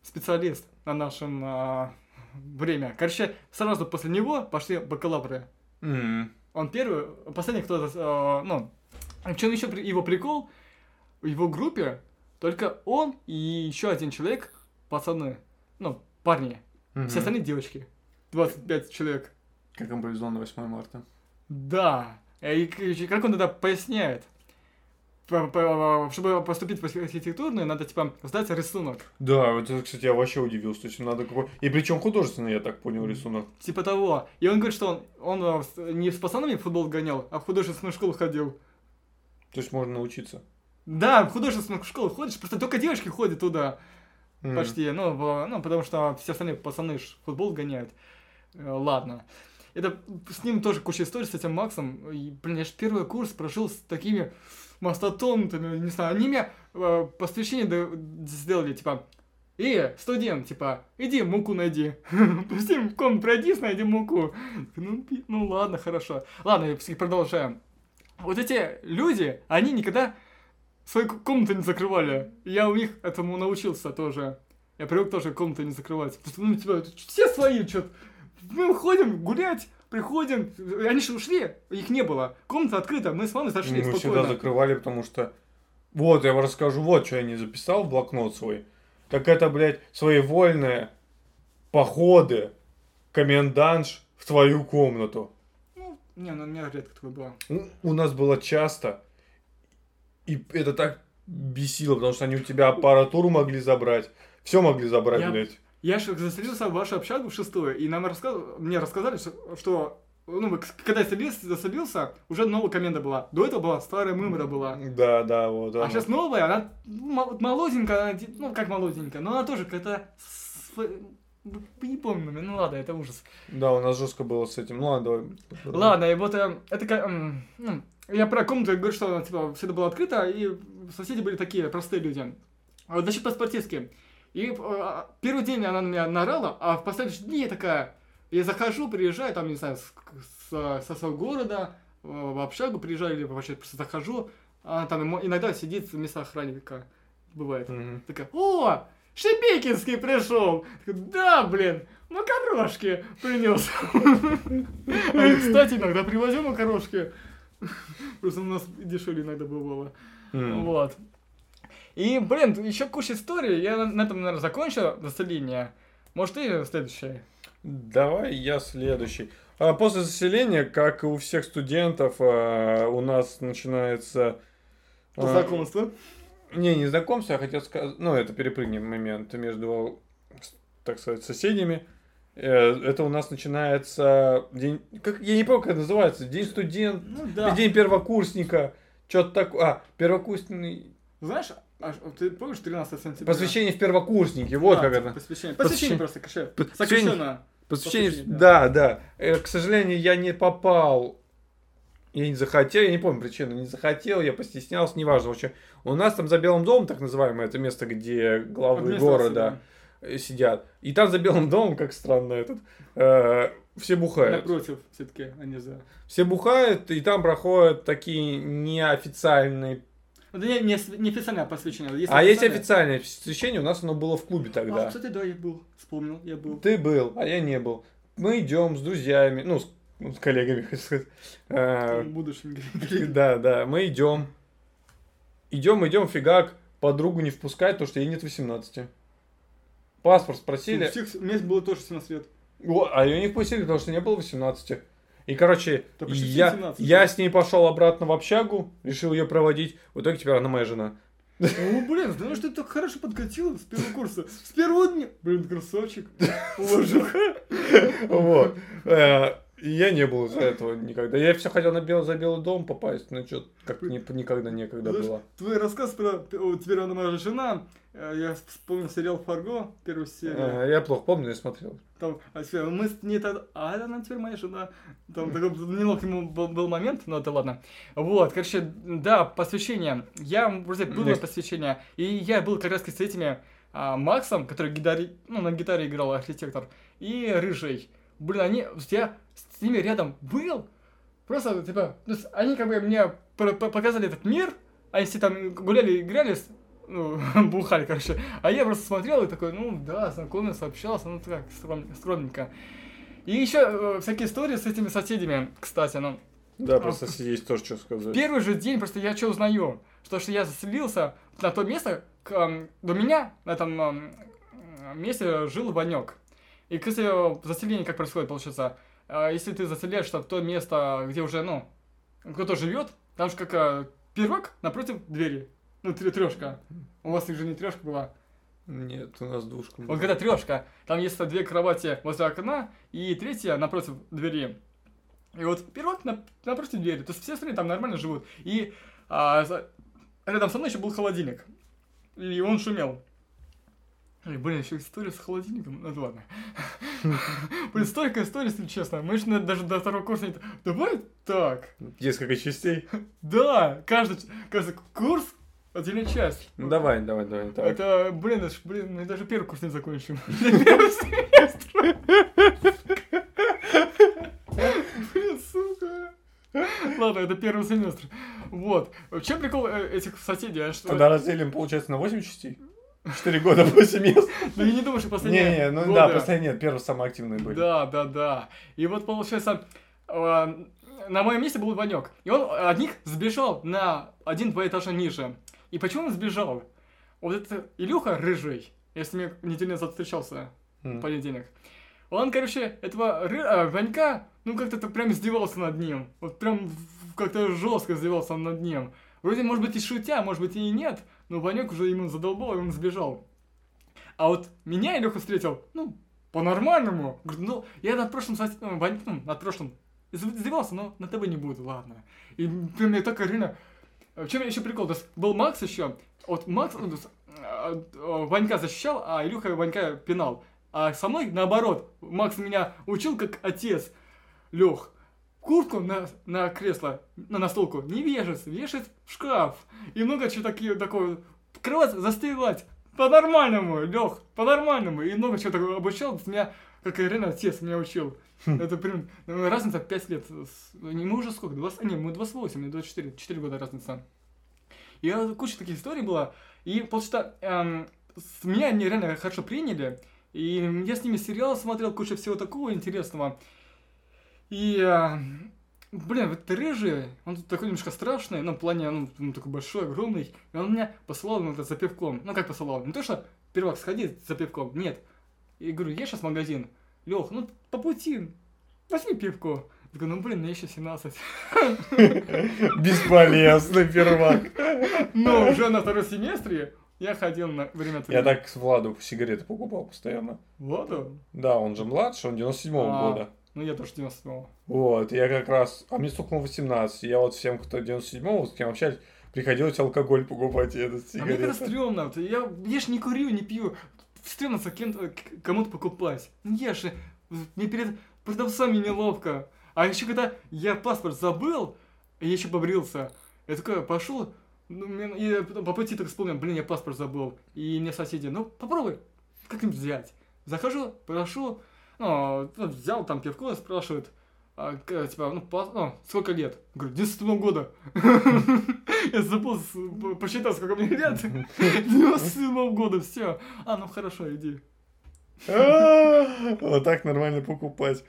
специалист на нашем а, время. Короче, сразу после него пошли бакалавры. М. Он первый, последний кто-то, а, ну, в чем еще его прикол? В его группе только он и еще один человек, пацаны, ну, парни. Мгм. Все остальные девочки. 25 человек. Как им повезло на 8 марта. Да. И как он это поясняет? Чтобы поступить в архитектурную, надо, типа, сдать рисунок. Да, вот это, кстати, я вообще удивился. То есть надо какой... И причем художественный, я так понял, рисунок. Типа того. И он говорит, что он, он э, не с пацанами футбол гонял, а в художественную школу ходил. То есть можно научиться. Да, в художественную школу ходишь, просто только девочки ходят туда. М. Почти, ну, в- ну, потому что все остальные пацаны ж футбол гоняют. Э, Ладно. Это с ним тоже куча историй, с этим Максом. И, блин, я же первый курс прожил с такими мастотонтами, не знаю, они мне э, посвящение сделали, типа, И студент, типа, иди муку найди. Пусти в комнату пройди, найди муку. Ну, ну ладно, хорошо. Ладно, продолжаем. Вот эти люди, они никогда свои ку- комнаты не закрывали. Я у них этому научился тоже. Я привык тоже комнаты не закрывать. Ну, типа, все свои, что Мы уходим гулять, приходим. Они же ушли, их не было. Комната открыта, мы с мамой зашли Мы всегда спокойно. закрывали, потому что... Вот, я вам расскажу, вот что я не записал в блокнот свой. Так это, блядь, своевольные походы комендантш в твою комнату. Ну, не, ну у меня редко такое было. У, у нас было часто. И это так бесило, потому что они у тебя аппаратуру могли забрать. Все могли забрать, Я- блядь. Я же заселился в вашу общагу в шестую, и нам рассказ... мне рассказали, что, ну, когда я заселился, заселился, уже новая коменда была. До этого была старая мымра была. Да, да, вот. А оно. сейчас новая, она ну, мол- молоденькая, она, ну как молоденькая, но она тоже какая-то... с- Не помню, ну ладно, это ужас. Да, у нас жестко было с этим. Ну ладно, давай. Ладно, и вот э, это как... м, ну, я про комнату говорю, что она, типа, всегда была открыта, и соседи были такие простые люди. А вот значит, по-спартийски. И э, первый день она на меня нарала, а в последующие дни я такая... Я захожу, приезжаю, там, не знаю, с, с- со своего города, э, в общагу приезжаю, или вообще просто захожу, а там иногда сидит вместо охранника. Бывает. Мгм. Такая, о, Шебекинский пришел. Да, блин, макарошки принес. А, Кстати, иногда привозил макарошки. Просто у нас дешевле иногда бывало. Вот. И, блин, еще куча историй. Я на, на этом, наверное, закончу заселение. Может, ты следующий? Давай я следующий. А после заселения, как и у всех студентов, а, у нас начинается... а, Знакомство. Не, не знакомство, я хотел сказать... Ну, это перепрыгнем момент между, так сказать, соседями. Э, Это у нас начинается день... Как, я не помню, как это называется. День студента, Ну да. день первокурсника. Что-то такое. А, первокурсный... Знаешь, а ты помнишь 13 сентября? Посвящение в первокурсники. Вот Да, как типа это. Посвящение. Посвящение. Посвящение просто, каше. Посвящение. Сокращенно. Посвящение, Посвящение, да, да. Э, К сожалению, я не попал. Я не захотел, я не помню причину, не захотел, я постеснялся, неважно. Вообще, у нас там за Белым домом, так называемое, это место, где главы Администрация, города э, сидят. И там за Белым домом, как странно этот, э, все да. бухают. Напротив, все-таки, а не за. Все бухают, и там проходят такие неофициальные... Это не, не, с- не официальное посвящение. Есть а есть официальное. посвящение, у нас оно было в клубе А, тогда. кстати, да, я был. Вспомнил, я был. Ты был, а я не был. Мы идем с друзьями, ну, с, ну, с коллегами, хочу сказать. Э, Будущим. Да, да, мы идем. Идем, идем, фигак, подругу не впускать, потому что ей нет 18. Паспорт У спросили, всех, у меня было тоже 17 лет. О, а ее не впустили, потому что не было 18. И, короче, я, 17, я да. с ней пошел обратно в общагу, решил ее проводить. В итоге теперь она моя жена. Ну, блин, знаешь, ты так хорошо подкатил с первого курса. С первого дня. Блин, красавчик. Уважуха. Вот. И Я не был из-за этого никогда. Я все хотел на белый, за Белый дом попасть, но что как никогда некогда Знаешь, было. Твой рассказ про теперь она моя жена. э, Я вспомнил сериал Фарго, первую серию. Э, Я плохо помню, я смотрел. Там, а теперь мы с ней тогда, а она теперь моя жена. Там такой неловкий был, был момент, но это ладно. Вот, короче, да, посвящение. Я вроде был на посвящение, и я был как раз с этими а, Максом, который гитаре, ну, на гитаре играл архитектор, и Рыжий. Блин, они, я с ними рядом был, просто, типа, то есть они как бы мне про- по- показали этот мир, они все там гуляли, играли, ну, бухали, короче. А я просто смотрел и такой, ну да, знакомился, общался, ну так, скром- скромненько. И еще всякие истории с этими соседями, кстати, ну. Да, просто есть тоже что сказать. Первый же день просто я что узнаю? Что, что я заселился на то место, к, эм, до меня на этом эм, месте жил Ванек. И, кстати, заселение как происходит, получается, э, если ты заселяешься в то место, где уже, ну, кто-то живет, там же как э, пирог напротив двери. Ну, трешка. У вас их же не трешка была. Нет, у нас двушка. Вот когда трешка, там есть две кровати возле окна и третья напротив двери. И вот пирог на- напротив двери. То есть все остальные там нормально живут. И а, за- рядом со мной еще был холодильник. И он шумел. Ой, блин, еще история с холодильником. Ну, ладно. Блин, столько историй, если честно. Мы же даже до второго курса не... Давай так. Несколько частей. Да, каждый, каждый курс отдельная часть. Ну давай, давай, давай. давай. Это, блин, это блин, мы даже первый курс не закончим. Первый семестр. Блин, сука. Ладно, это первый семестр. Вот. В чем прикол э, этих соседей? а что- Тогда разделим, получается, на 8 частей. 4 года по семестру. Да я не думаю, что последние Не-не, ну годы- да, последние нет, первые самые активные были. Да, да, да. И вот получается, э, на моем месте был Ванек. И он от них сбежал на один-два этажа ниже. И почему он сбежал? Вот это Илюха рыжий, я с ним неделю назад встречался в М. понедельник. Он, короче, этого ры- а, Ванька, ну как-то прям издевался над ним. Вот прям в- как-то жестко издевался над ним. Вроде, может быть, и шутя, может быть, и нет, но Ванек уже ему задолбал, и он сбежал. А вот меня Илюха встретил, ну, по-нормальному. Говорит, ну, я над прошлым, сос- ну, Вань- ну, над прошлым издевался, но на тобой не буду, ладно. И прям мне так реально... В чем еще прикол? То есть был Макс еще, вот Макс, ну, а, а, Ванька защищал, а Илюха Ванька пинал. А со мной наоборот. Макс меня учил как отец. Лех, куртку на, на кресло, на настолку не вешать, вешать в шкаф. И много чего такие, такое, кровать застывать. По-нормальному, Лех, по-нормальному. И много чего такого обучал, меня, как и реально отец меня учил. Это прям ну, разница 5 лет. Не, мы уже сколько? 20, не, мы 28, мне 24, 4 года разница. И куча таких историй была. И получается, эм, с меня они реально хорошо приняли. И я с ними сериал смотрел, куча всего такого интересного. И, э, блин, вот рыжий, он тут такой немножко страшный, ну, в плане, ну, он такой большой, огромный. И он меня посылал на это за пивком. Ну, как посылал? Не то, что первак сходи за пивком, нет. И говорю, я сейчас в магазин. Лех, ну, по пути, возьми пивко. Я говорю, ну, блин, мне еще 17. Бесполезный первак. Но уже на втором семестре я ходил на время от Я так с Владу сигареты покупал постоянно. Он. Да, он же младше, он 97-го А. года. Ну, я тоже 97 Вот, я как раз... А мне стукнуло 18. Я вот всем, кто 97-го, с кем общались, приходилось алкоголь покупать и этот А мне это сигареты. стрёмно. Вот Я, я ж не курю, не пью. Стрёмно за кем-то, кому-то покупать. Ну, я же... Мне перед продавцами неловко. А еще когда я паспорт забыл, я еще побрился, я такой пошел, ну, мне- и по пути так вспомнил, блин, я паспорт забыл. И мне соседи, ну, попробуй как-нибудь взять. Захожу, прошу, ну, взял там пивко, спрашивают, а, к- типа, ну, по- ну, сколько лет? Говорю, 97 года. Я забыл посчитать, сколько мне лет. 97 года, все. А, ну хорошо, иди. А, Вот так нормально покупать.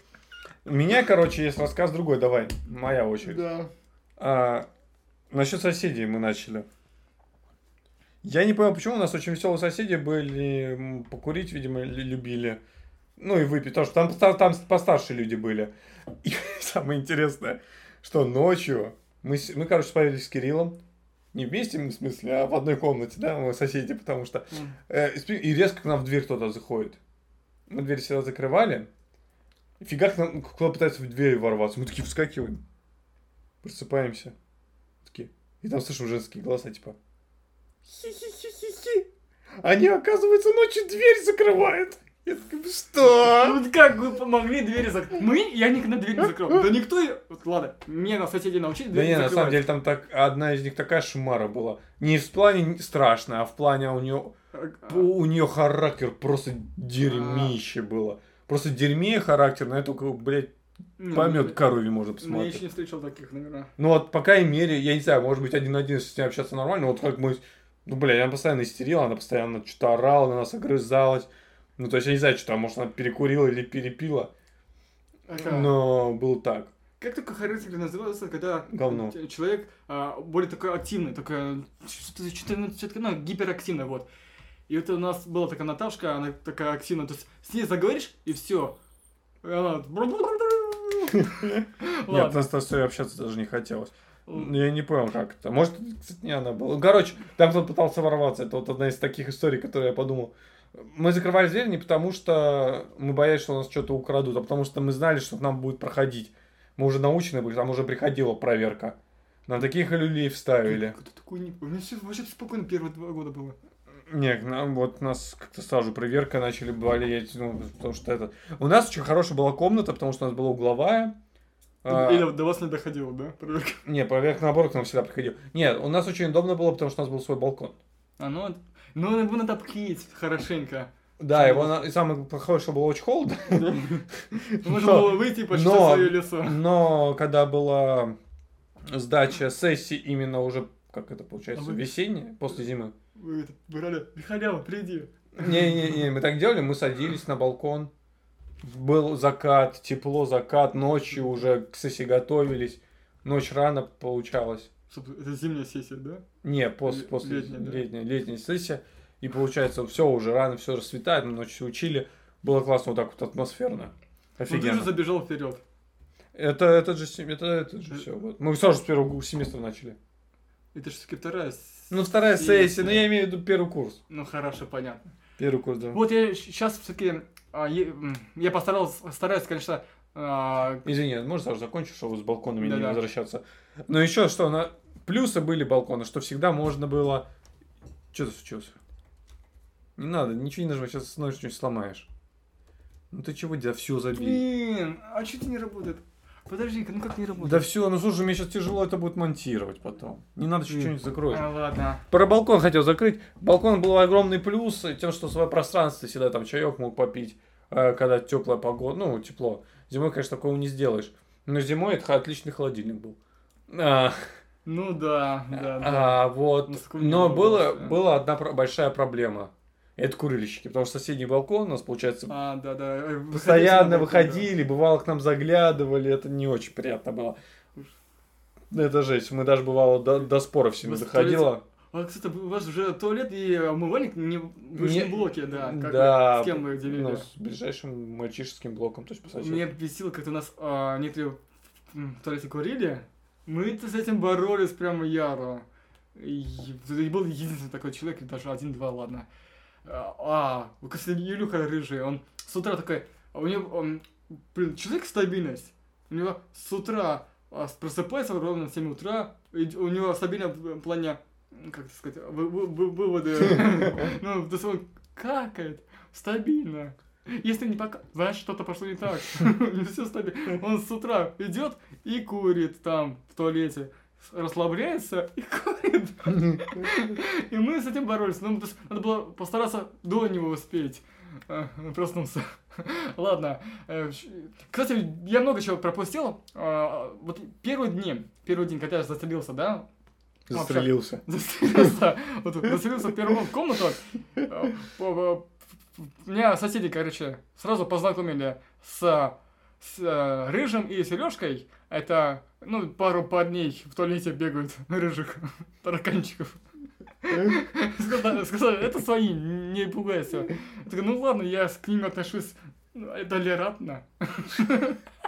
У меня, короче, есть рассказ другой. Давай, моя очередь. Да. А, насчет соседей мы начали. Я не понял, почему у нас очень веселые соседи были, покурить, видимо, лю- любили. Ну и выпить, потому что там, там постарше люди были. И самое интересное, что ночью мы, мы, короче, спали с Кириллом. Не вместе, в смысле, а в одной комнате, да, мы соседи, потому что... э, и резко к нам в дверь кто-то заходит. Мы дверь всегда закрывали. Фига к нам кто-то пытается в дверь ворваться. Мы такие вскакиваем. Просыпаемся. Такие. И там слышим женские голоса, типа. Хи-хи-хи-хи-хи. Они, оказывается, ночью дверь закрывают. Я такой, что? Ну как вы помогли двери закрыть? Мы? Я никогда дверь не закрыл. Да никто... и- Вот ладно, мне на соседей научили Да дверь не, на самом деле там так, одна из них такая шумара была. Не в плане страшная, а в плане у нее, А, у нее характер просто дерьмище было. Просто дерьмее характер, на это, блядь, ну, помет корове можно Я еще посмотреть. не встречал таких номера. Ну вот, по крайней мере, я не знаю, может быть, один на один с ней общаться нормально, вот как мы... Ну, бля, она постоянно истерила, она постоянно что-то орала, на нас огрызалась. Ну, то есть, я не знаю, что там, может, она перекурила или перепила, Ага. но было так. Как только характер называется, когда Говно. человек а, более такой активный, такой, что-то, что-то, ну, ну, гиперактивный, вот. И это у нас была такая Наташка, она такая активная, то есть с ней заговоришь, и все. И она... Нас с ней общаться даже не хотелось. Я не понял, как это. Может, кстати, не она была. Короче, там кто-то пытался ворваться. Это вот одна из таких историй, которые я подумал. Мы закрывали дверь не потому, что мы боялись, что у нас что-то украдут, а потому что мы знали, что к нам будет проходить. Мы уже научены были, там уже приходила проверка. На таких люлей вставили. Кто такой не... У меня все вообще спокойно первые два года было. Не, к нам, вот нас как-то сразу проверка начали болеть, ну, потому что это... У нас очень хорошая была комната, потому что у нас была угловая, А, Или до вас не доходило, да? проверка? Не, проверка наоборот к нам всегда приходил. Нет, у нас очень удобно было, потому что у нас был свой балкон. А ну, ну его надо обклеить хорошенько. Да, его на- самое плохое, что было очень холодно. Можно Но- было выйти и почти свое лицо. Но когда была сдача сессии именно уже, как это получается, А весенняя, после зимы. Вы говорили, Михалява, приди. Не-не-не, мы так делали, мы садились на балкон. Был закат, тепло, закат, ночью уже к сессии готовились. Ночь рано получалась. Это зимняя сессия, да? Не, после, Ле- после летняя, да? летняя, летняя сессия. И получается, все уже рано, все расцветает, мы ночью учили. Было классно, вот так вот атмосферно. Ну, ты же Офигенно. забежал вперед. Это, это же, это, это же все. Вот. Мы сразу с первого семестра начали. Это же все-таки вторая. Ну, вторая сессия. сессия, но я имею в виду первый курс. Ну, хорошо, понятно. Первый курс, да. Вот я сейчас все-таки... Я постарался, стараюсь, конечно, а, Извини, может сразу закончу, чтобы с балконами не Да-да. возвращаться. Но еще что, на... плюсы были балкона, что всегда можно было... Что случилось? Не надо, ничего не нажимай, сейчас нож что-нибудь сломаешь. Ну ты чего, да все забей. Блин, а что это не работает? Подожди-ка, ну как не работает? Да все, ну слушай, мне сейчас тяжело это будет монтировать потом. Не надо что-нибудь закроешь. А, ладно. Про балкон хотел закрыть. Балкон был огромный плюс тем, что свое пространство всегда там чаек мог попить, э, когда теплая погода, ну, тепло. Зимой, конечно, такого не сделаешь. Но зимой это отличный холодильник был. А, Ну да, да, да. а, вот. Но было, было, была одна большая проблема. Это курильщики, потому что соседний балкон у нас, получается, А, да, да. э, постоянно балкон, да. выходили, бывало к нам заглядывали, это не очень приятно было. Это жесть, мы даже бывало до, до споров Вы доходило. А, кстати, у вас уже туалет и умывальник не в Не- блоке, да. Как да, вы- с кем вы делили? Ну, с ближайшим мальчишеским блоком, то есть по соседству. Меня бесило, как у нас а, некоторые в туалете курили. Мы-то с этим боролись прямо яро. И, был единственный такой человек, даже один-два, ладно. А, а Илюха рыжий, он с утра такой, а у него, он, блин, человек стабильность. У него с утра а, просыпается ровно в 7 утра, у него стабильно в плане, как сказать, вы- вы- вы- выводы, ну, то есть он какает, стабильно. Если не пока, значит, что-то пошло не так. Все. Он с утра идет и курит там в туалете. Расслабляется и курит. И мы с этим боролись. Есть надо было постараться до него успеть. Он Проснулся. Ладно. Э, Кстати, я много чего пропустил. А, Вот первые дни, первый день, когда я застрелился, да, Застрелился. застрелился, вот, застрелился в первую комнату. Меня соседи, короче, сразу познакомили с, с э, Рыжим и Сережкой. Это, ну, пару парней в туалете бегают, рыжих тараканчиков. Сказали, это свои, не пугайся. Я такой, ну ладно, я к ним отношусь толерантно.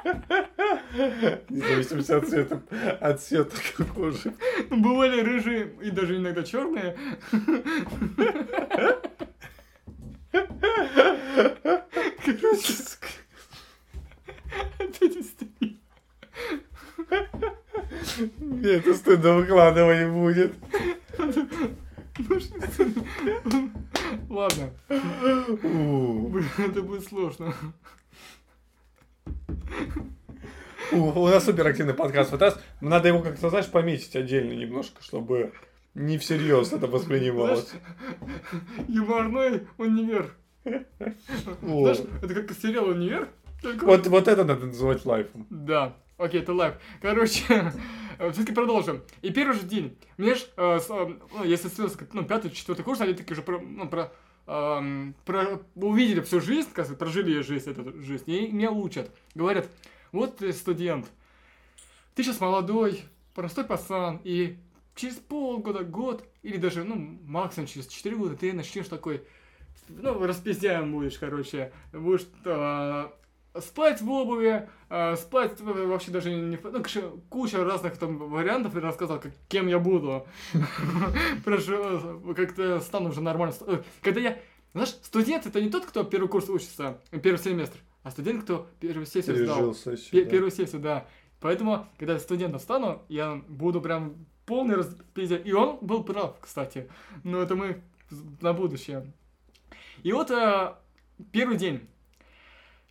В зависимости от цвета, от цвета кожи. Бывали рыжие и даже иногда черные. Короче, опять истерия. Это стыдно выкладывать будет. Ладно, блин, это будет сложно. у, У нас суперактивный подкаст. Вот раз надо его как-то, знаешь, пометить отдельно немножко, чтобы не всерьез это воспринималось. Юморной универ. Знаешь, это как сериал универ. только Вот, вот это надо называть лайвом. Да, окей, это live. Короче, все-таки продолжим. И первый же день. Мне ж, э, с, э, ну, если как, ну, пятый, четвертый курс, они такие уже про, ну, про, эм, про- увидели всю жизнь, как сказать, прожили жизнь, эту жизнь, и меня учат. Говорят, вот ты студент, ты сейчас молодой, простой пацан, и через полгода, год, или даже, ну, максимум через 4 года ты начнешь такой, ну, распиздяем будешь, короче, будешь э, спать в обуви, э, спать вообще даже не... Ну, куча разных там вариантов я рассказал, как, кем я буду. Прошу, как-то стану уже нормально. Э, Когда я... Знаешь, студент это не тот, кто первый курс учится, первый семестр, а студент, кто первую сессию сдал. Сессию, да. Первую сессию, да. Поэтому, когда я студентом стану, я буду прям полный распиздя. И он был прав, кстати. Но это мы на будущее. И вот а, первый день.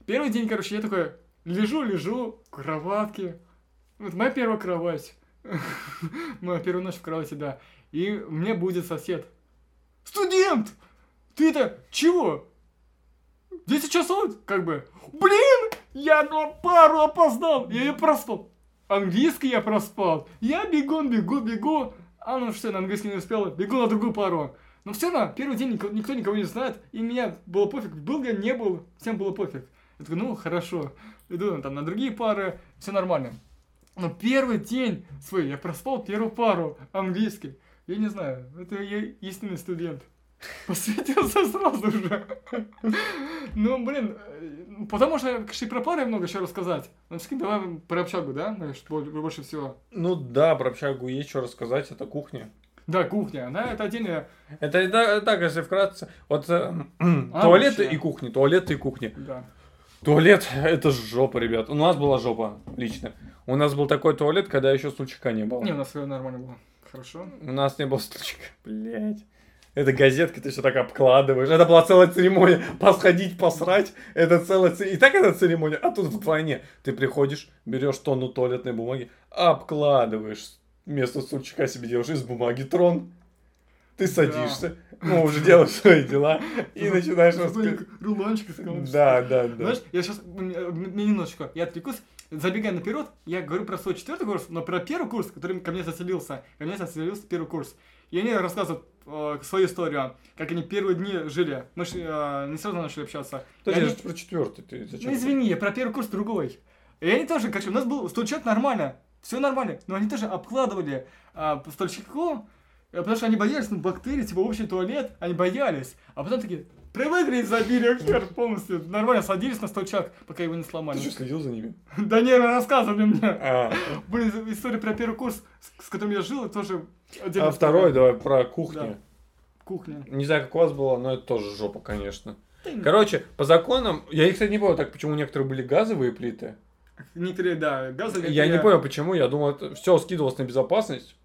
Первый день, короче, я такой лежу, лежу в кроватке, Вот моя первая кровать. Моя первая ночь в кровати, да. И мне будет сосед. Студент! Ты это чего? 10 часов? Как бы. Блин! Я на пару опоздал! Я ее проспал. Английский я проспал. Я бегу, бегу, бегу. А ну что, на английский не успел. Бегу на другую пару. Но все равно, первый день никто, никто никого не знает. И меня было пофиг, был я, не был. Всем было пофиг. Я такой, ну, хорошо. Иду там на другие пары, все нормально. Но первый день свой я проспал первую пару английский. Я не знаю, это я истинный студент. Посвятился сразу же. Ну, блин, потому что, конечно, и про пары много еще рассказать. Ну, все давай про общагу, да, знаешь, больше всего. Ну да, про общагу есть что рассказать, это кухня. Да, кухня, да, это отдельная... Это да, так, если вкратце, вот э, а, туалеты вообще. и кухни, туалеты и кухни. Да. Туалет, это жопа, ребят. У нас была жопа, лично. У нас был такой туалет, когда еще стульчика не было. Не, у нас все нормально было. Хорошо. У нас не было стульчика, блять. Это газетка, ты все так обкладываешь. Это была целая церемония. Посходить, посрать. Это целая церемония. И так это церемония. А тут вдвойне. Ты приходишь, берешь тонну туалетной бумаги, обкладываешь. Вместо стульчика себе делаешь из бумаги трон. Ты садишься, да. ну, уже делаешь свои дела и начинаешь... Рулончик Да, да, да. Знаешь, я сейчас, немножечко, я отвлекусь, забегая наперед, я говорю про свой четвертый курс, но про первый курс, который ко мне заселился, ко мне заселился первый курс. И они рассказывают э, свою историю, как они первые дни жили. Мы же э, не сразу начали общаться. Подожди, они... про четвертый ты зачем? Ну извини, я про первый курс другой. И они тоже, короче, у нас был стульчак нормально, все нормально, но они тоже обкладывали э, стульчиком, э, потому что они боялись ну, бактерий, типа общий туалет, они боялись. А потом такие, привыкли и забили хер полностью. Нормально садились на стульчак, пока его не сломали. Ты что, следил за ними? Да не, рассказывали мне. А. Блин, история про первый курс, с которым я жил, тоже а второй, давай, про кухню. Да. Кухня. Не знаю, как у вас было, но это тоже жопа, конечно. Короче, по законам, я, кстати, не понял, так почему некоторые были газовые плиты. Некоторые, да, газовые. Я не понял, почему, я думал, это все скидывалось на безопасность.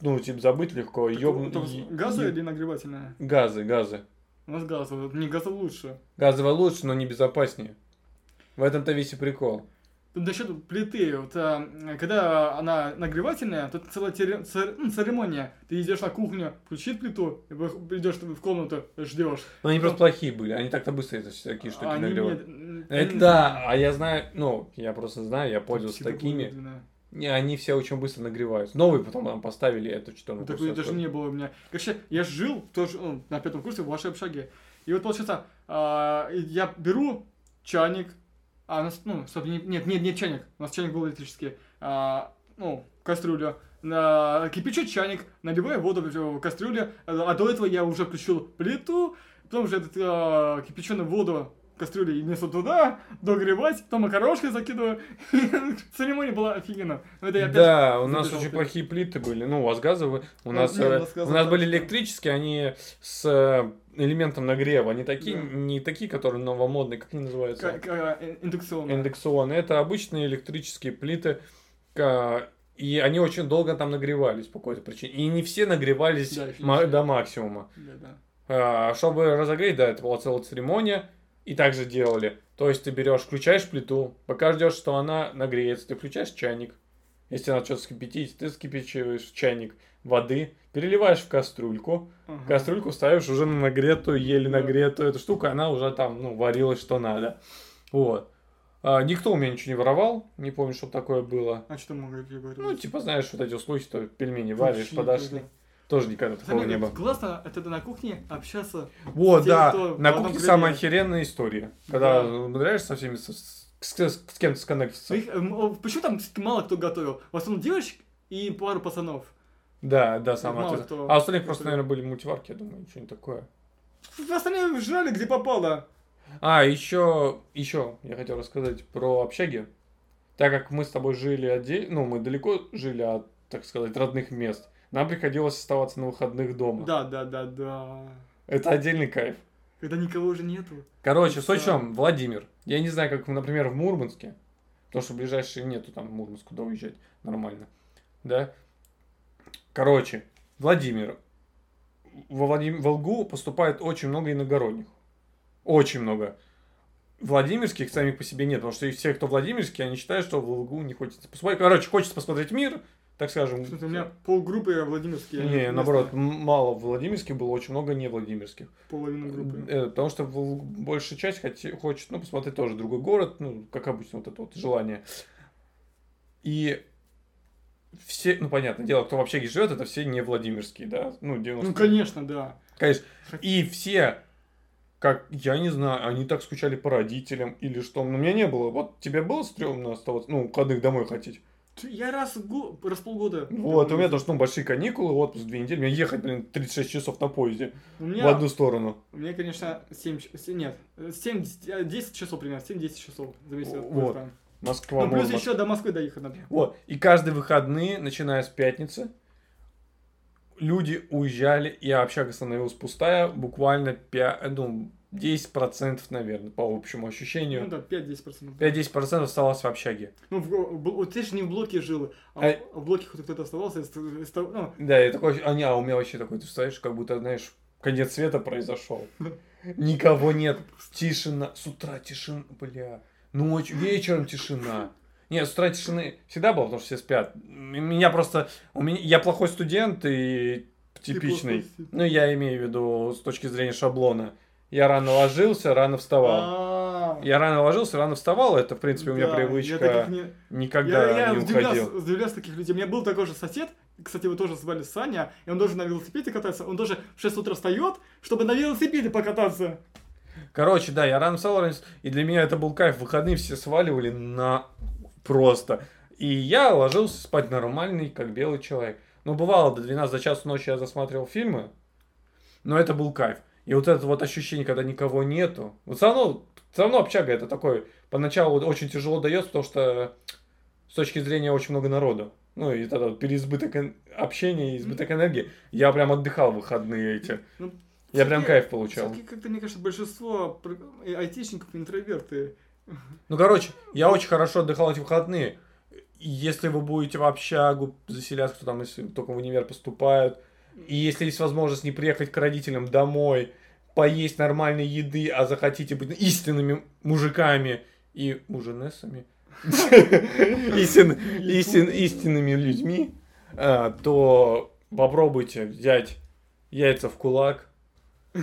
Ну, типа, забыть легко, ёбнуть. Газы или нагревательные? Газы, газы. У нас газовые, не газы лучше. Газовые лучше, но не безопаснее. В этом-то весь и прикол. Насчет плиты, вот, а, когда она нагревательная, тут целая цер, ну, церемония. Ты идешь на кухню, включить плиту, идешь в комнату, ждешь. Но они просто плохие были, они так-то быстро это такие штуки они нагревают. Нет, это да, а я знаю, ну, я просто знаю, я пользовался такими. Не, они все очень быстро нагреваются. Новые потом нам поставили это что-то. Ну, такой даже не было у меня. Короче, я жил тоже ну, на пятом курсе в вашей общаге. И вот получается, а, я беру чайник, а, у нас, ну, стоп, нет, нет, нет чайник. У нас чайник был электрический. А, ну, кастрюля. На, кипячу чайник, наливаю воду в кастрюлю, а до этого я уже включил плиту, потом уже эту а, кипяченую воду кастрюли и несу туда, догревать, потом макарошкой закидываю. Церемония была офигенно. да, у нас очень плохие плиты были. Ну, у вас газовые. У нас, э, у нас были электрические, они с э, элементом нагрева. Они такие, не такие, которые новомодные, как они называются? Э, индукционные. Индукционные. Это обычные электрические плиты. И они очень долго там нагревались по какой-то причине. И не все нагревались до максимума. А, чтобы разогреть, да, это была целая церемония и также делали. То есть ты берешь, включаешь плиту, пока ждешь, что она нагреется, ты включаешь чайник. Если надо что-то скипятить, ты скипячиваешь чайник воды, переливаешь в кастрюльку, ага. кастрюльку ставишь уже на нагретую, еле нагретую эту штуку, она уже там, ну, варилась что надо. Вот. А, никто у меня ничего не воровал, не помню, что такое было. А что могли говорить? Ну, типа, знаешь, вот эти случаи, что пельмени варишь, подошли. Тоже никогда такого Самое не было. Классно это на кухне общаться. Вот, тем, да. На кухне самая охеренная история. Когда да. умудряешься со всеми, с, с, с, с кем-то сконнектиться. Эм, почему там мало кто готовил? В основном девочек и пару пацанов. Да, да, самое мало кто А остальных просто, наверное, были мультиварки, я думаю, что-нибудь такое. Остальные жрали, где попало. А, еще, еще я хотел рассказать про общаги. Так как мы с тобой жили отдельно, ну, мы далеко жили от, так сказать, родных мест, нам приходилось оставаться на выходных дома. Да, да, да, да. Это отдельный кайф. Когда никого уже нету. Короче, суть в чем, Владимир. Я не знаю, как, например, в Мурманске, потому что ближайшие нету там в Мурманск, куда уезжать нормально. Да? Короче, Владимир. Во Владим... Волгу поступает очень много иногородних. Очень много. Владимирских самих по себе нет, потому что все, кто Владимирские, они считают, что в ЛГУ не хочется посмотреть. Короче, хочется посмотреть мир, так скажем. Что-то у меня полгруппы Владимирские. они Не, местные. наоборот, мало Владимирских было, очень много не Владимирских. Половина группы. Э, Потому что большая часть хоте- хочет, ну, посмотреть тоже другой город, ну, как обычно, вот это вот желание. И все, ну, понятное дело, кто в общаге живет, это все не Владимирские, да, ну, 90 Ну, конечно, да. Конечно. И все, как, я не знаю, они так скучали по родителям или что. Но у меня не было. Вот тебе было стрёмно оставаться, ну, выходных домой хотеть? Я раз, в го- раз в полгода. Вот, у меня тоже, ну, большие каникулы, отпуск две недели. Мне ехать, блин, 36 часов на поезде У в меня, одну сторону. у меня, конечно, 7, нет, 7, 10 часов примерно, 7-10 часов зависит от Вот. поезда. Москва, Ну, плюс Мурманск. еще до Москвы доехать надо. Вот. И каждые выходные, начиная с пятницы, люди уезжали, и общага становилась пустая, буквально 5, ну, 10%, наверное, по общему Ну ощущению. да, 5-10%. 5-10% оставалось в общаге. Ну, в, в- вот ты же не в блоке жил, а, А- в- в блоке кто-то оставался. ну, Да, я такой, а, не, а у меня вообще такой, ты встаешь, как будто, знаешь, конец света произошел. Никого нет, тишина, с утра тишина, бля, ночь, вечером тишина. Нет, с утра тишины всегда было, потому что все спят. Меня просто, у меня, я плохой студент и типичный. Ну, я имею в виду с точки зрения шаблона. Я рано ложился, рано вставал. А, Я рано ложился, рано вставал, это, в принципе, у меня да, привычка не- никогда Я, я не удивлялся, уходил. удивлялся таких людей. У меня был такой же сосед, кстати, его тоже звали Саня, и он тоже на велосипеде катается. Он тоже в 6 утра встает, чтобы на велосипеде покататься. Короче, да, я рано встал, рано с- и для меня это был кайф. В выходные все сваливали на просто. И я ложился спать нормальный, как белый человек. Ну, бывало, до 12 до часу ночи я засматривал фильмы, но это был кайф. И вот это вот ощущение, когда никого нету. Вот все равно, все равно общага это такой, поначалу очень тяжело дается, потому что с точки зрения очень много народу. Ну, и тогда вот переизбыток общения избыток энергии. Я прям отдыхал в выходные эти. Ну, Я прям кайф получал. Как-то, мне кажется, большинство айтишников интроверты. Ну, короче, я очень хорошо отдыхал эти выходные. Если вы будете в общагу заселяться, кто там, если только в универ поступают, и если есть возможность не приехать к родителям домой, поесть нормальной еды, а захотите быть истинными мужиками и муженессами, истин- истин- истинными людьми, а, то попробуйте взять яйца в кулак,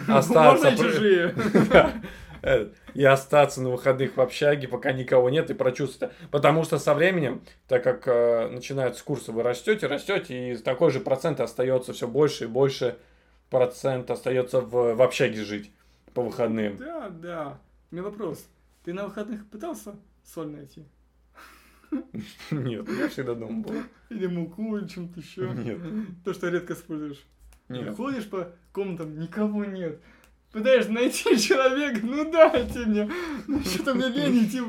остаться... Можно и чужие. Э, И остаться на выходных в общаге, пока никого нет, и прочувствовать. Потому что со временем, так как э, начинаются курсы, вы растете, растете, и такой же процент остается все больше и больше процент остается в, в общаге жить по выходным. Да, да. У меня вопрос. Ты на выходных пытался соль найти? Нет, я всегда дома был. Или муку, или чем-то еще? Нет. То, что редко используешь. Нет. Ходишь по комнатам, никого нет. Пытаешься найти человека, ну дайте мне. Ну что-то мне лень идти.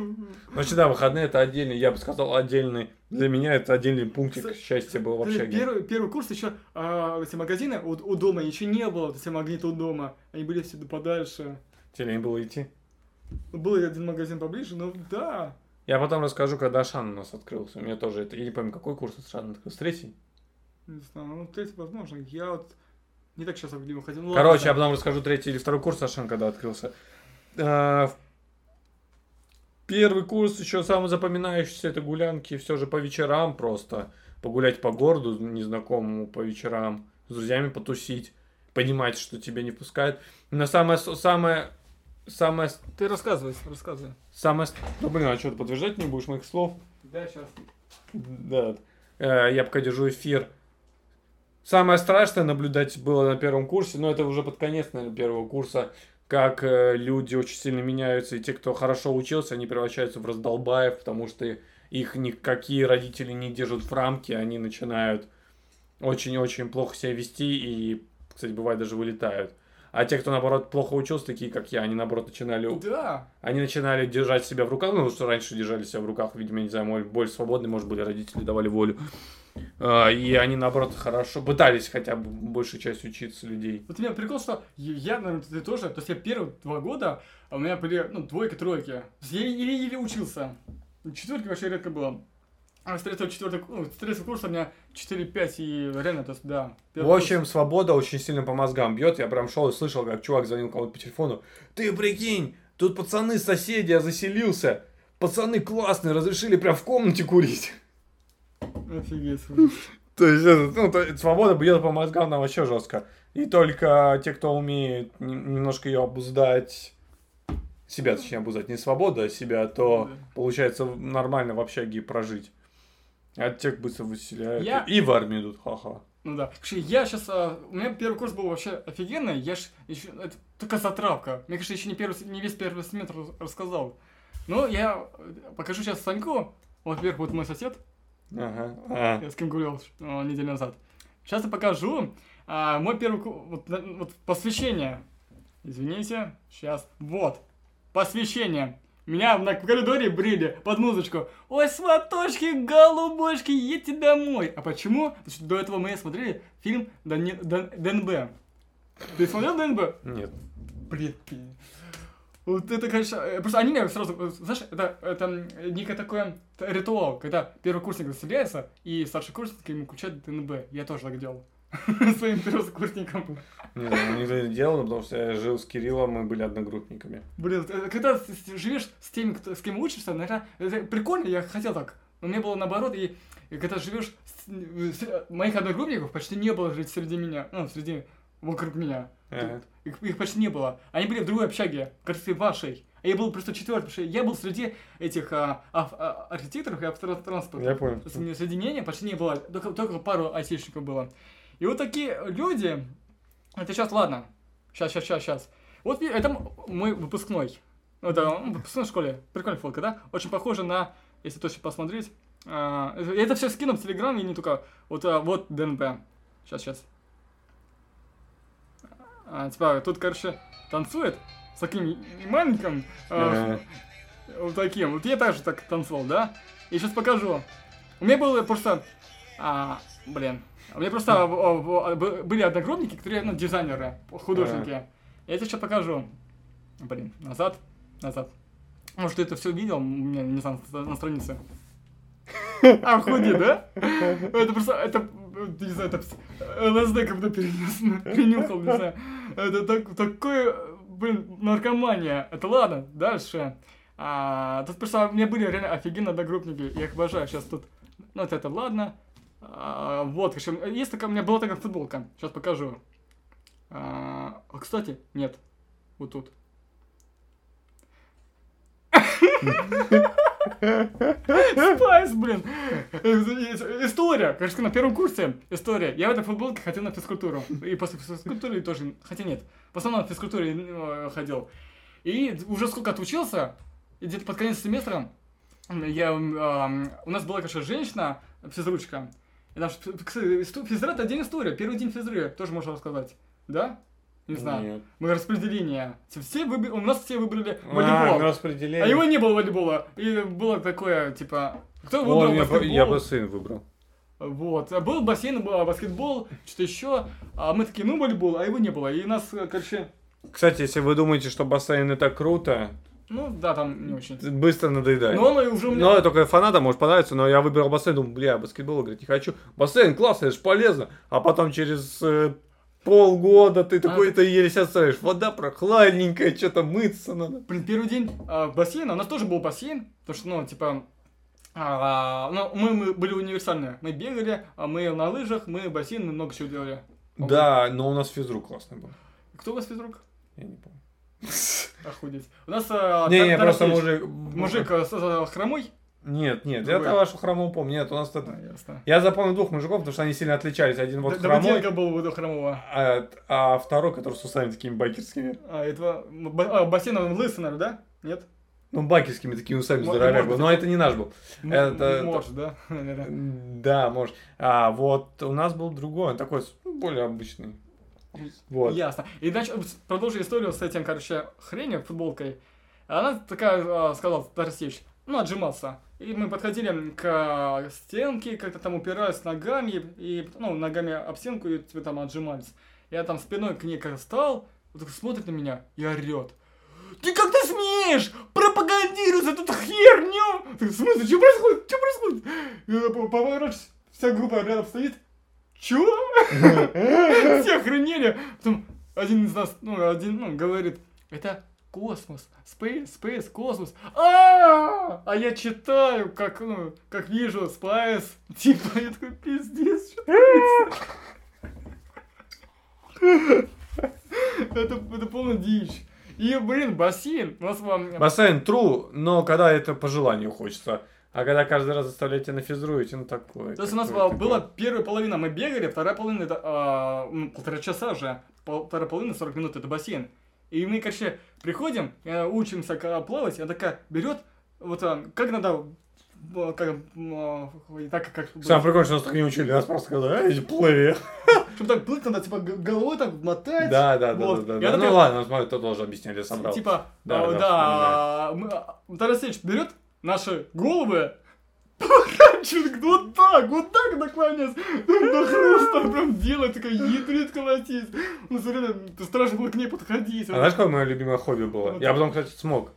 Значит, да, выходные это отдельный, я бы сказал, отдельный. Для меня это отдельный пунктик Кстати, счастья был в Даже общаге. Первый, первый курс еще а, эти магазины у, у дома еще не было, вот эти магниты у дома. Они были все подальше. Тебе лень было идти. Был один магазин поближе, но да. Я потом расскажу, когда Шан у нас открылся. У меня тоже это, я не помню, какой курс Шан открылся, третий? Не знаю, ну третий возможно. Я вот не так часто в ходил. Ну, Короче, я потом расскажу третий или второй курс Ашан, когда открылся. В- Первый курс еще самый запоминающийся, это гулянки все же по вечерам просто. Погулять по городу незнакомому по вечерам, с друзьями потусить, понимать, что тебя не пускают. Но самое, самое, самое, Ты рассказывай, рассказывай. самое... Ну, блин, а что, ты подтверждать не будешь моих слов? Да, сейчас. Да. Э, Я пока держу эфир. Самое страшное наблюдать было на первом курсе, но это уже под конец, наверное, первого курса, как э, люди очень сильно меняются, и те, кто хорошо учился, они превращаются в раздолбаев, потому что их никакие родители не держат в рамке, они начинают очень-очень плохо себя вести и, кстати, бывает даже вылетают. А те, кто, наоборот, плохо учился, такие, как я, они, наоборот, начинали Да. они начинали держать себя в руках, ну, что раньше держали себя в руках, видимо, я не знаю, может, более свободные, может, были родители, давали волю. А, И они, наоборот, хорошо пытались хотя бы большую часть учиться людей. Вот у меня прикол, что я, наверное, ты тоже, то есть я первые два года, а у меня были, ну, двойки, тройки. То есть я еле-еле учился. Четверки вообще редко было. А с третьего, четвертого, ну, с третьего курса у меня 4-5 и реально, то есть, да. В общем, свобода очень сильно по мозгам бьет. Я прям шел и слышал, как чувак звонил кому-то по телефону. Ты прикинь, тут пацаны соседи, я заселился. Пацаны классные, разрешили прям в комнате курить. Офигеть. То есть, ну, то- свобода бьет по мозгам нам вообще жестко. И только те, кто умеет немножко ее обуздать, себя, точнее, обуздать, не свобода, а себя, то получается нормально в общаге прожить. А тех быстро выселяют. Я- И в армию идут, ха-ха. Ну да. Я сейчас... у меня первый курс был вообще офигенный. Я ж еще... Это только затравка. Мне кажется, еще не, первый, не весь первый семестр рас- рассказал. Ну, я э, покажу сейчас Саньку. Вот, во-первых, вот мой сосед. Ага. А. Я с кем гулял неделю назад. Сейчас я покажу. а, мой первый ку- вот, вот посвящение. Извините, сейчас. Вот. Посвящение. Меня на коридоре брили под музычку. Ой, сваточки, голубочки, едьте домой. А почему? Потому что до этого мы смотрели фильм Дани- Дан- ДНБ. Ты смотрел ДНБ? Нет. Бред. пи- Вот это, конечно, э, просто они меня сразу, э, знаешь, это, это м, некое такое ритуал, когда первокурсник заселяется, и старшекурсники ему включают ДНБ. Я тоже так делал. Своим первокурсникам. Не, ну, никто не делал, потому что я жил с Кириллом, мы были одногруппниками. Блин, э, когда живешь с теми, кто, с кем учишься, наверное, это прикольно, я хотел так. Но мне было наоборот, и, когда живешь, с- с- моих одногруппников почти не было жить среди меня, ну, среди, вокруг меня. Ага. Их, их почти не было. Они были в другой общаге, кажется, вашей. А я был просто четвертый, потому что я был среди этих а, ав- а, архитекторов и автотранспорта. Я понял. Среди меня почти не было, только, только пару айтишников было. И вот такие люди, это сейчас, ладно, сейчас, сейчас, сейчас, сейчас. Вот это мой выпускной. Ну, Это м, выпускной в школе. Прикольная фотка, да? Очень похоже на, если точно посмотреть, а, это- все скину в Телеграм, и не только, вот, а, вот ДНБ. Сейчас, сейчас. А, типа, тут, короче, танцует с таким маленьким, а, вот таким. Вот я также так танцевал, да? И сейчас покажу. У меня было просто... А, блин. У меня просто были одногруппники, которые, ну, дизайнеры, художники. Я тебе сейчас покажу. Блин, назад, назад. Может, ты это все видел у меня, не знаю, на странице. А, худи, да? Это просто, это, не знаю, это ЛСД как будто перенес, перенюхал, не знаю. Это так, такое, блин, наркомания. Это ладно, дальше. А, тут просто у меня были реально офигенно одногруппники, я их обожаю. Сейчас тут, ну, вот это ладно. А, вот, конечно, есть такая, у меня была такая футболка. Сейчас покажу. А, кстати, нет. Вот тут. Спайс, блин. История. Кажется, на первом курсе история. Я в этой футболке ходил на физкультуру. И после физкультуры тоже. Хотя нет. В основном на физкультуре э, ходил. И уже сколько отучился, где-то под конец семестра я, ам, у нас была, конечно, женщина, физручка. Кстати, исто- физра это день истории, первый день физры, тоже можно рассказать. Да? Не знаю. Нет. Мы распределение. Все выбрали, у нас все выбрали А, волейбол. на распределение. А его не было волейбола. И было такое, типа, кто О, выбрал я, баскетбол? я бассейн выбрал. Вот. А Был бассейн, был баскетбол, что-то еще. А мы такие, ну, волейбол, а его не было. И нас, э, короче, Кстати, если вы думаете, что бассейн это круто, ну, да, там не очень. быстро надоедает. Но он уже у меня... Ну, только фанатам может понравиться, но я выбрал бассейн, думаю, бля, баскетбол играть не хочу. Бассейн классно, это же полезно. А потом через э, полгода ты такой, ты еле себя ставишь. Вода прохладненькая, что-то мыться надо. Блин, первый день а, бассейна, у нас тоже был бассейн, потому что, ну, типа, а, ну, мы, мы были универсальные. Мы бегали, а мы на лыжах, мы бассейн, мы много чего делали. Да, но у нас физрук классный был. Кто у вас физрук? Я не помню. Охудеть. У нас... а, Не, не, просто мужик. Мужик с- с- хромой? Нет, нет, я Другой. вашу хромого помню. Нет, у нас тут... А, ясно. Я запомнил двух мужиков, потому что они сильно отличались. Один вот Д- хромой, был у хромого. а, а второй, который с усами такими байкерскими. А, этого... ба- а, бассейн он лысый, наверное, да? Нет? Ну, байкерскими такими усами здоровяк был. Но это- не наш был. М- Это- Может, да? Да, может. А вот у нас был другой, он такой ну, более обычный. Вот. Ясно. И дальше продолжу историю с этим, короче, хренью, футболкой. Она такая а, сказала, Тарас Ильич, ну, отжимался. И мы подходили к стенке, как-то там упирались ногами, и, ну, ногами об стенку, и типа, там отжимались. Я там спиной к ней как стал, вот так смотрит на меня и орет. Ты как ты смеешь пропагандировать эту херню? Ты, В смысле, что происходит? Что происходит? Поворачиваюсь, вся группа рядом стоит. Чё? Все охренели. Потом один из нас, ну, один, ну, говорит, это космос, space, space, космос. А, а я читаю, как, ну, как вижу, spice. Типа, я такой, пиздец, что творится?» Это, это полная дичь. И, блин, бассейн. У нас вам... Бассейн true, но когда это по желанию хочется. А когда каждый раз заставляете на физру идти, ну такое. То есть у нас такое, была, первая половина, мы бегали, вторая половина это а, ну, полтора часа же, полтора половины, 40 минут это бассейн. И мы, короче, приходим, э, учимся плавать, она такая берет, вот а, как надо, а, как, а, ой, так как... Самое прикольное, что нас так не учили, нас просто сказали, эй, плыви. Чтобы так плыть, надо типа головой так мотать. Да, да, да, Вот. да, Я да. Ну такая- ладно, смотри, ты тоже объясняли, я собрал. Типа, Да, да, да, мы, а, Тарас Алексеевич берет наши головы, поворачивает вот так, вот так наклоняется, прям до хруста прям делает, такая ядрит колотить. Ну, все время страшно было к ней подходить. А знаешь, какое мое любимое хобби было? Я потом, кстати, смог.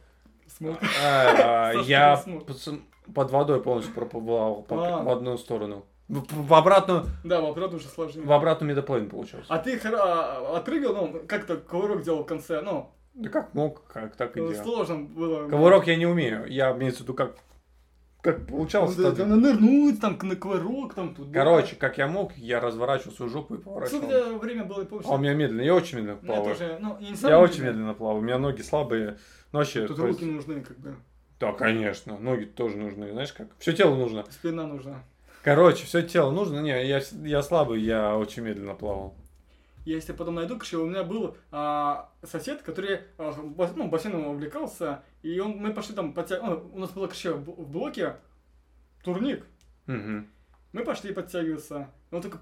Смог. А, Саша, Я ты под водой полностью проплывал А. в одну сторону. В в обратную, Да, вопрос уже сложнее. в обратную медоплейн получился. А ты а, отпрыгивал, ну, как-то кувырок делал в конце, ну, Да как мог, как так и ну, делал. сложно было. Ковырок я не умею. Я имеется в виду, как, как Ну, получалось. да, тогда. там нырнуть, там, на кувырок, там, туда. Короче, как я мог, я разворачивал свою жопу и Сколько поворачивал. тебя время было, помнишь? А у меня медленно, я очень медленно плаваю. тоже, ну, я не Я самый очень медленно плаваю, у меня ноги слабые. Ну, вообще, Тут руки нужны, как бы. Да, конечно, ноги тоже нужны, знаешь как? Все тело нужно. Спина нужна. Короче, все тело нужно. Не, я, я слабый, я очень медленно плавал. Я если потом найду, короче, у меня был а, сосед, который а, бас- ну, бассейном увлекался, и он, мы пошли там, подтя... ну, у нас было, короче, в блоке турник, Мгм. мы пошли подтягиваться, он такой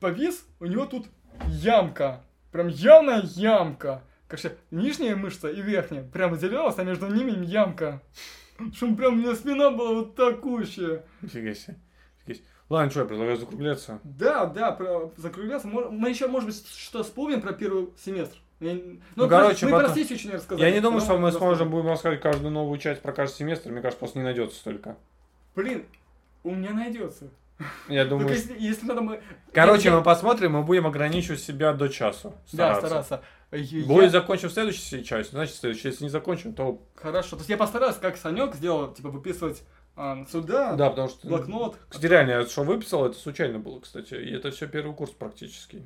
повис, у него тут ямка, прям явная ямка, короче, нижняя мышца и верхняя, прям выделялась, а между ними ямка. Что прям у меня спина была вот такущая. Нифига себе. Нифига себе. Ладно, что, я предлагаю закругляться. Да, да, про, закругляться. Мы еще, может быть, что вспомним про первый семестр. Я- Ну, Ну, про- короче, мы про потом- сессию еще не рассказали. Я не думаю, что мы сможем будем рассказать каждую новую часть про каждый семестр. Мне кажется, просто не найдется столько. Блин, у меня найдется. Я Только думаю... если, если надо мы... Короче, Я- мы посмотрим, мы будем ограничивать себя до часу. Да, Стараться. стараться. Я- Будет закончим в следующей части, значит, в следующей. Если не закончим, то... Хорошо. То есть я постараюсь, как Санек сделал, типа, выписывать а, сюда, Да, потому что... блокнот. Кстати, реально, я что выписал, это случайно было, кстати. И это все первый курс практически.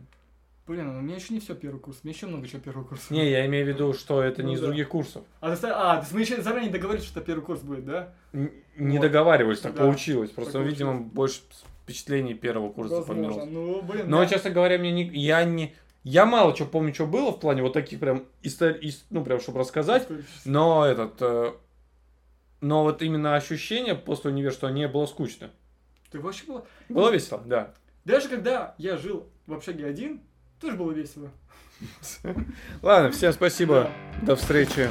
Блин, у меня еще не все первый курс. У меня еще много чего первый курс. Не, я имею в виду, что это не Ну из да. других курсов. А, то есть, а, то есть мы еще заранее договорились, что это первый курс будет, да? Н- Не Вот. договаривались, так Да, получилось. Просто, так видимо, больше впечатлений первого курса Возможно. Ну, блин, Но, да. честно говоря, мне не, я не... Я мало чего помню, что было в плане вот таких прям историй, ну, прям, чтобы рассказать. Но этот... но вот именно ощущение после универа, что не было скучно. Ты вообще было... Было весело? Да. Даже когда я жил в общаге один, тоже было весело. Ладно, всем спасибо. До встречи.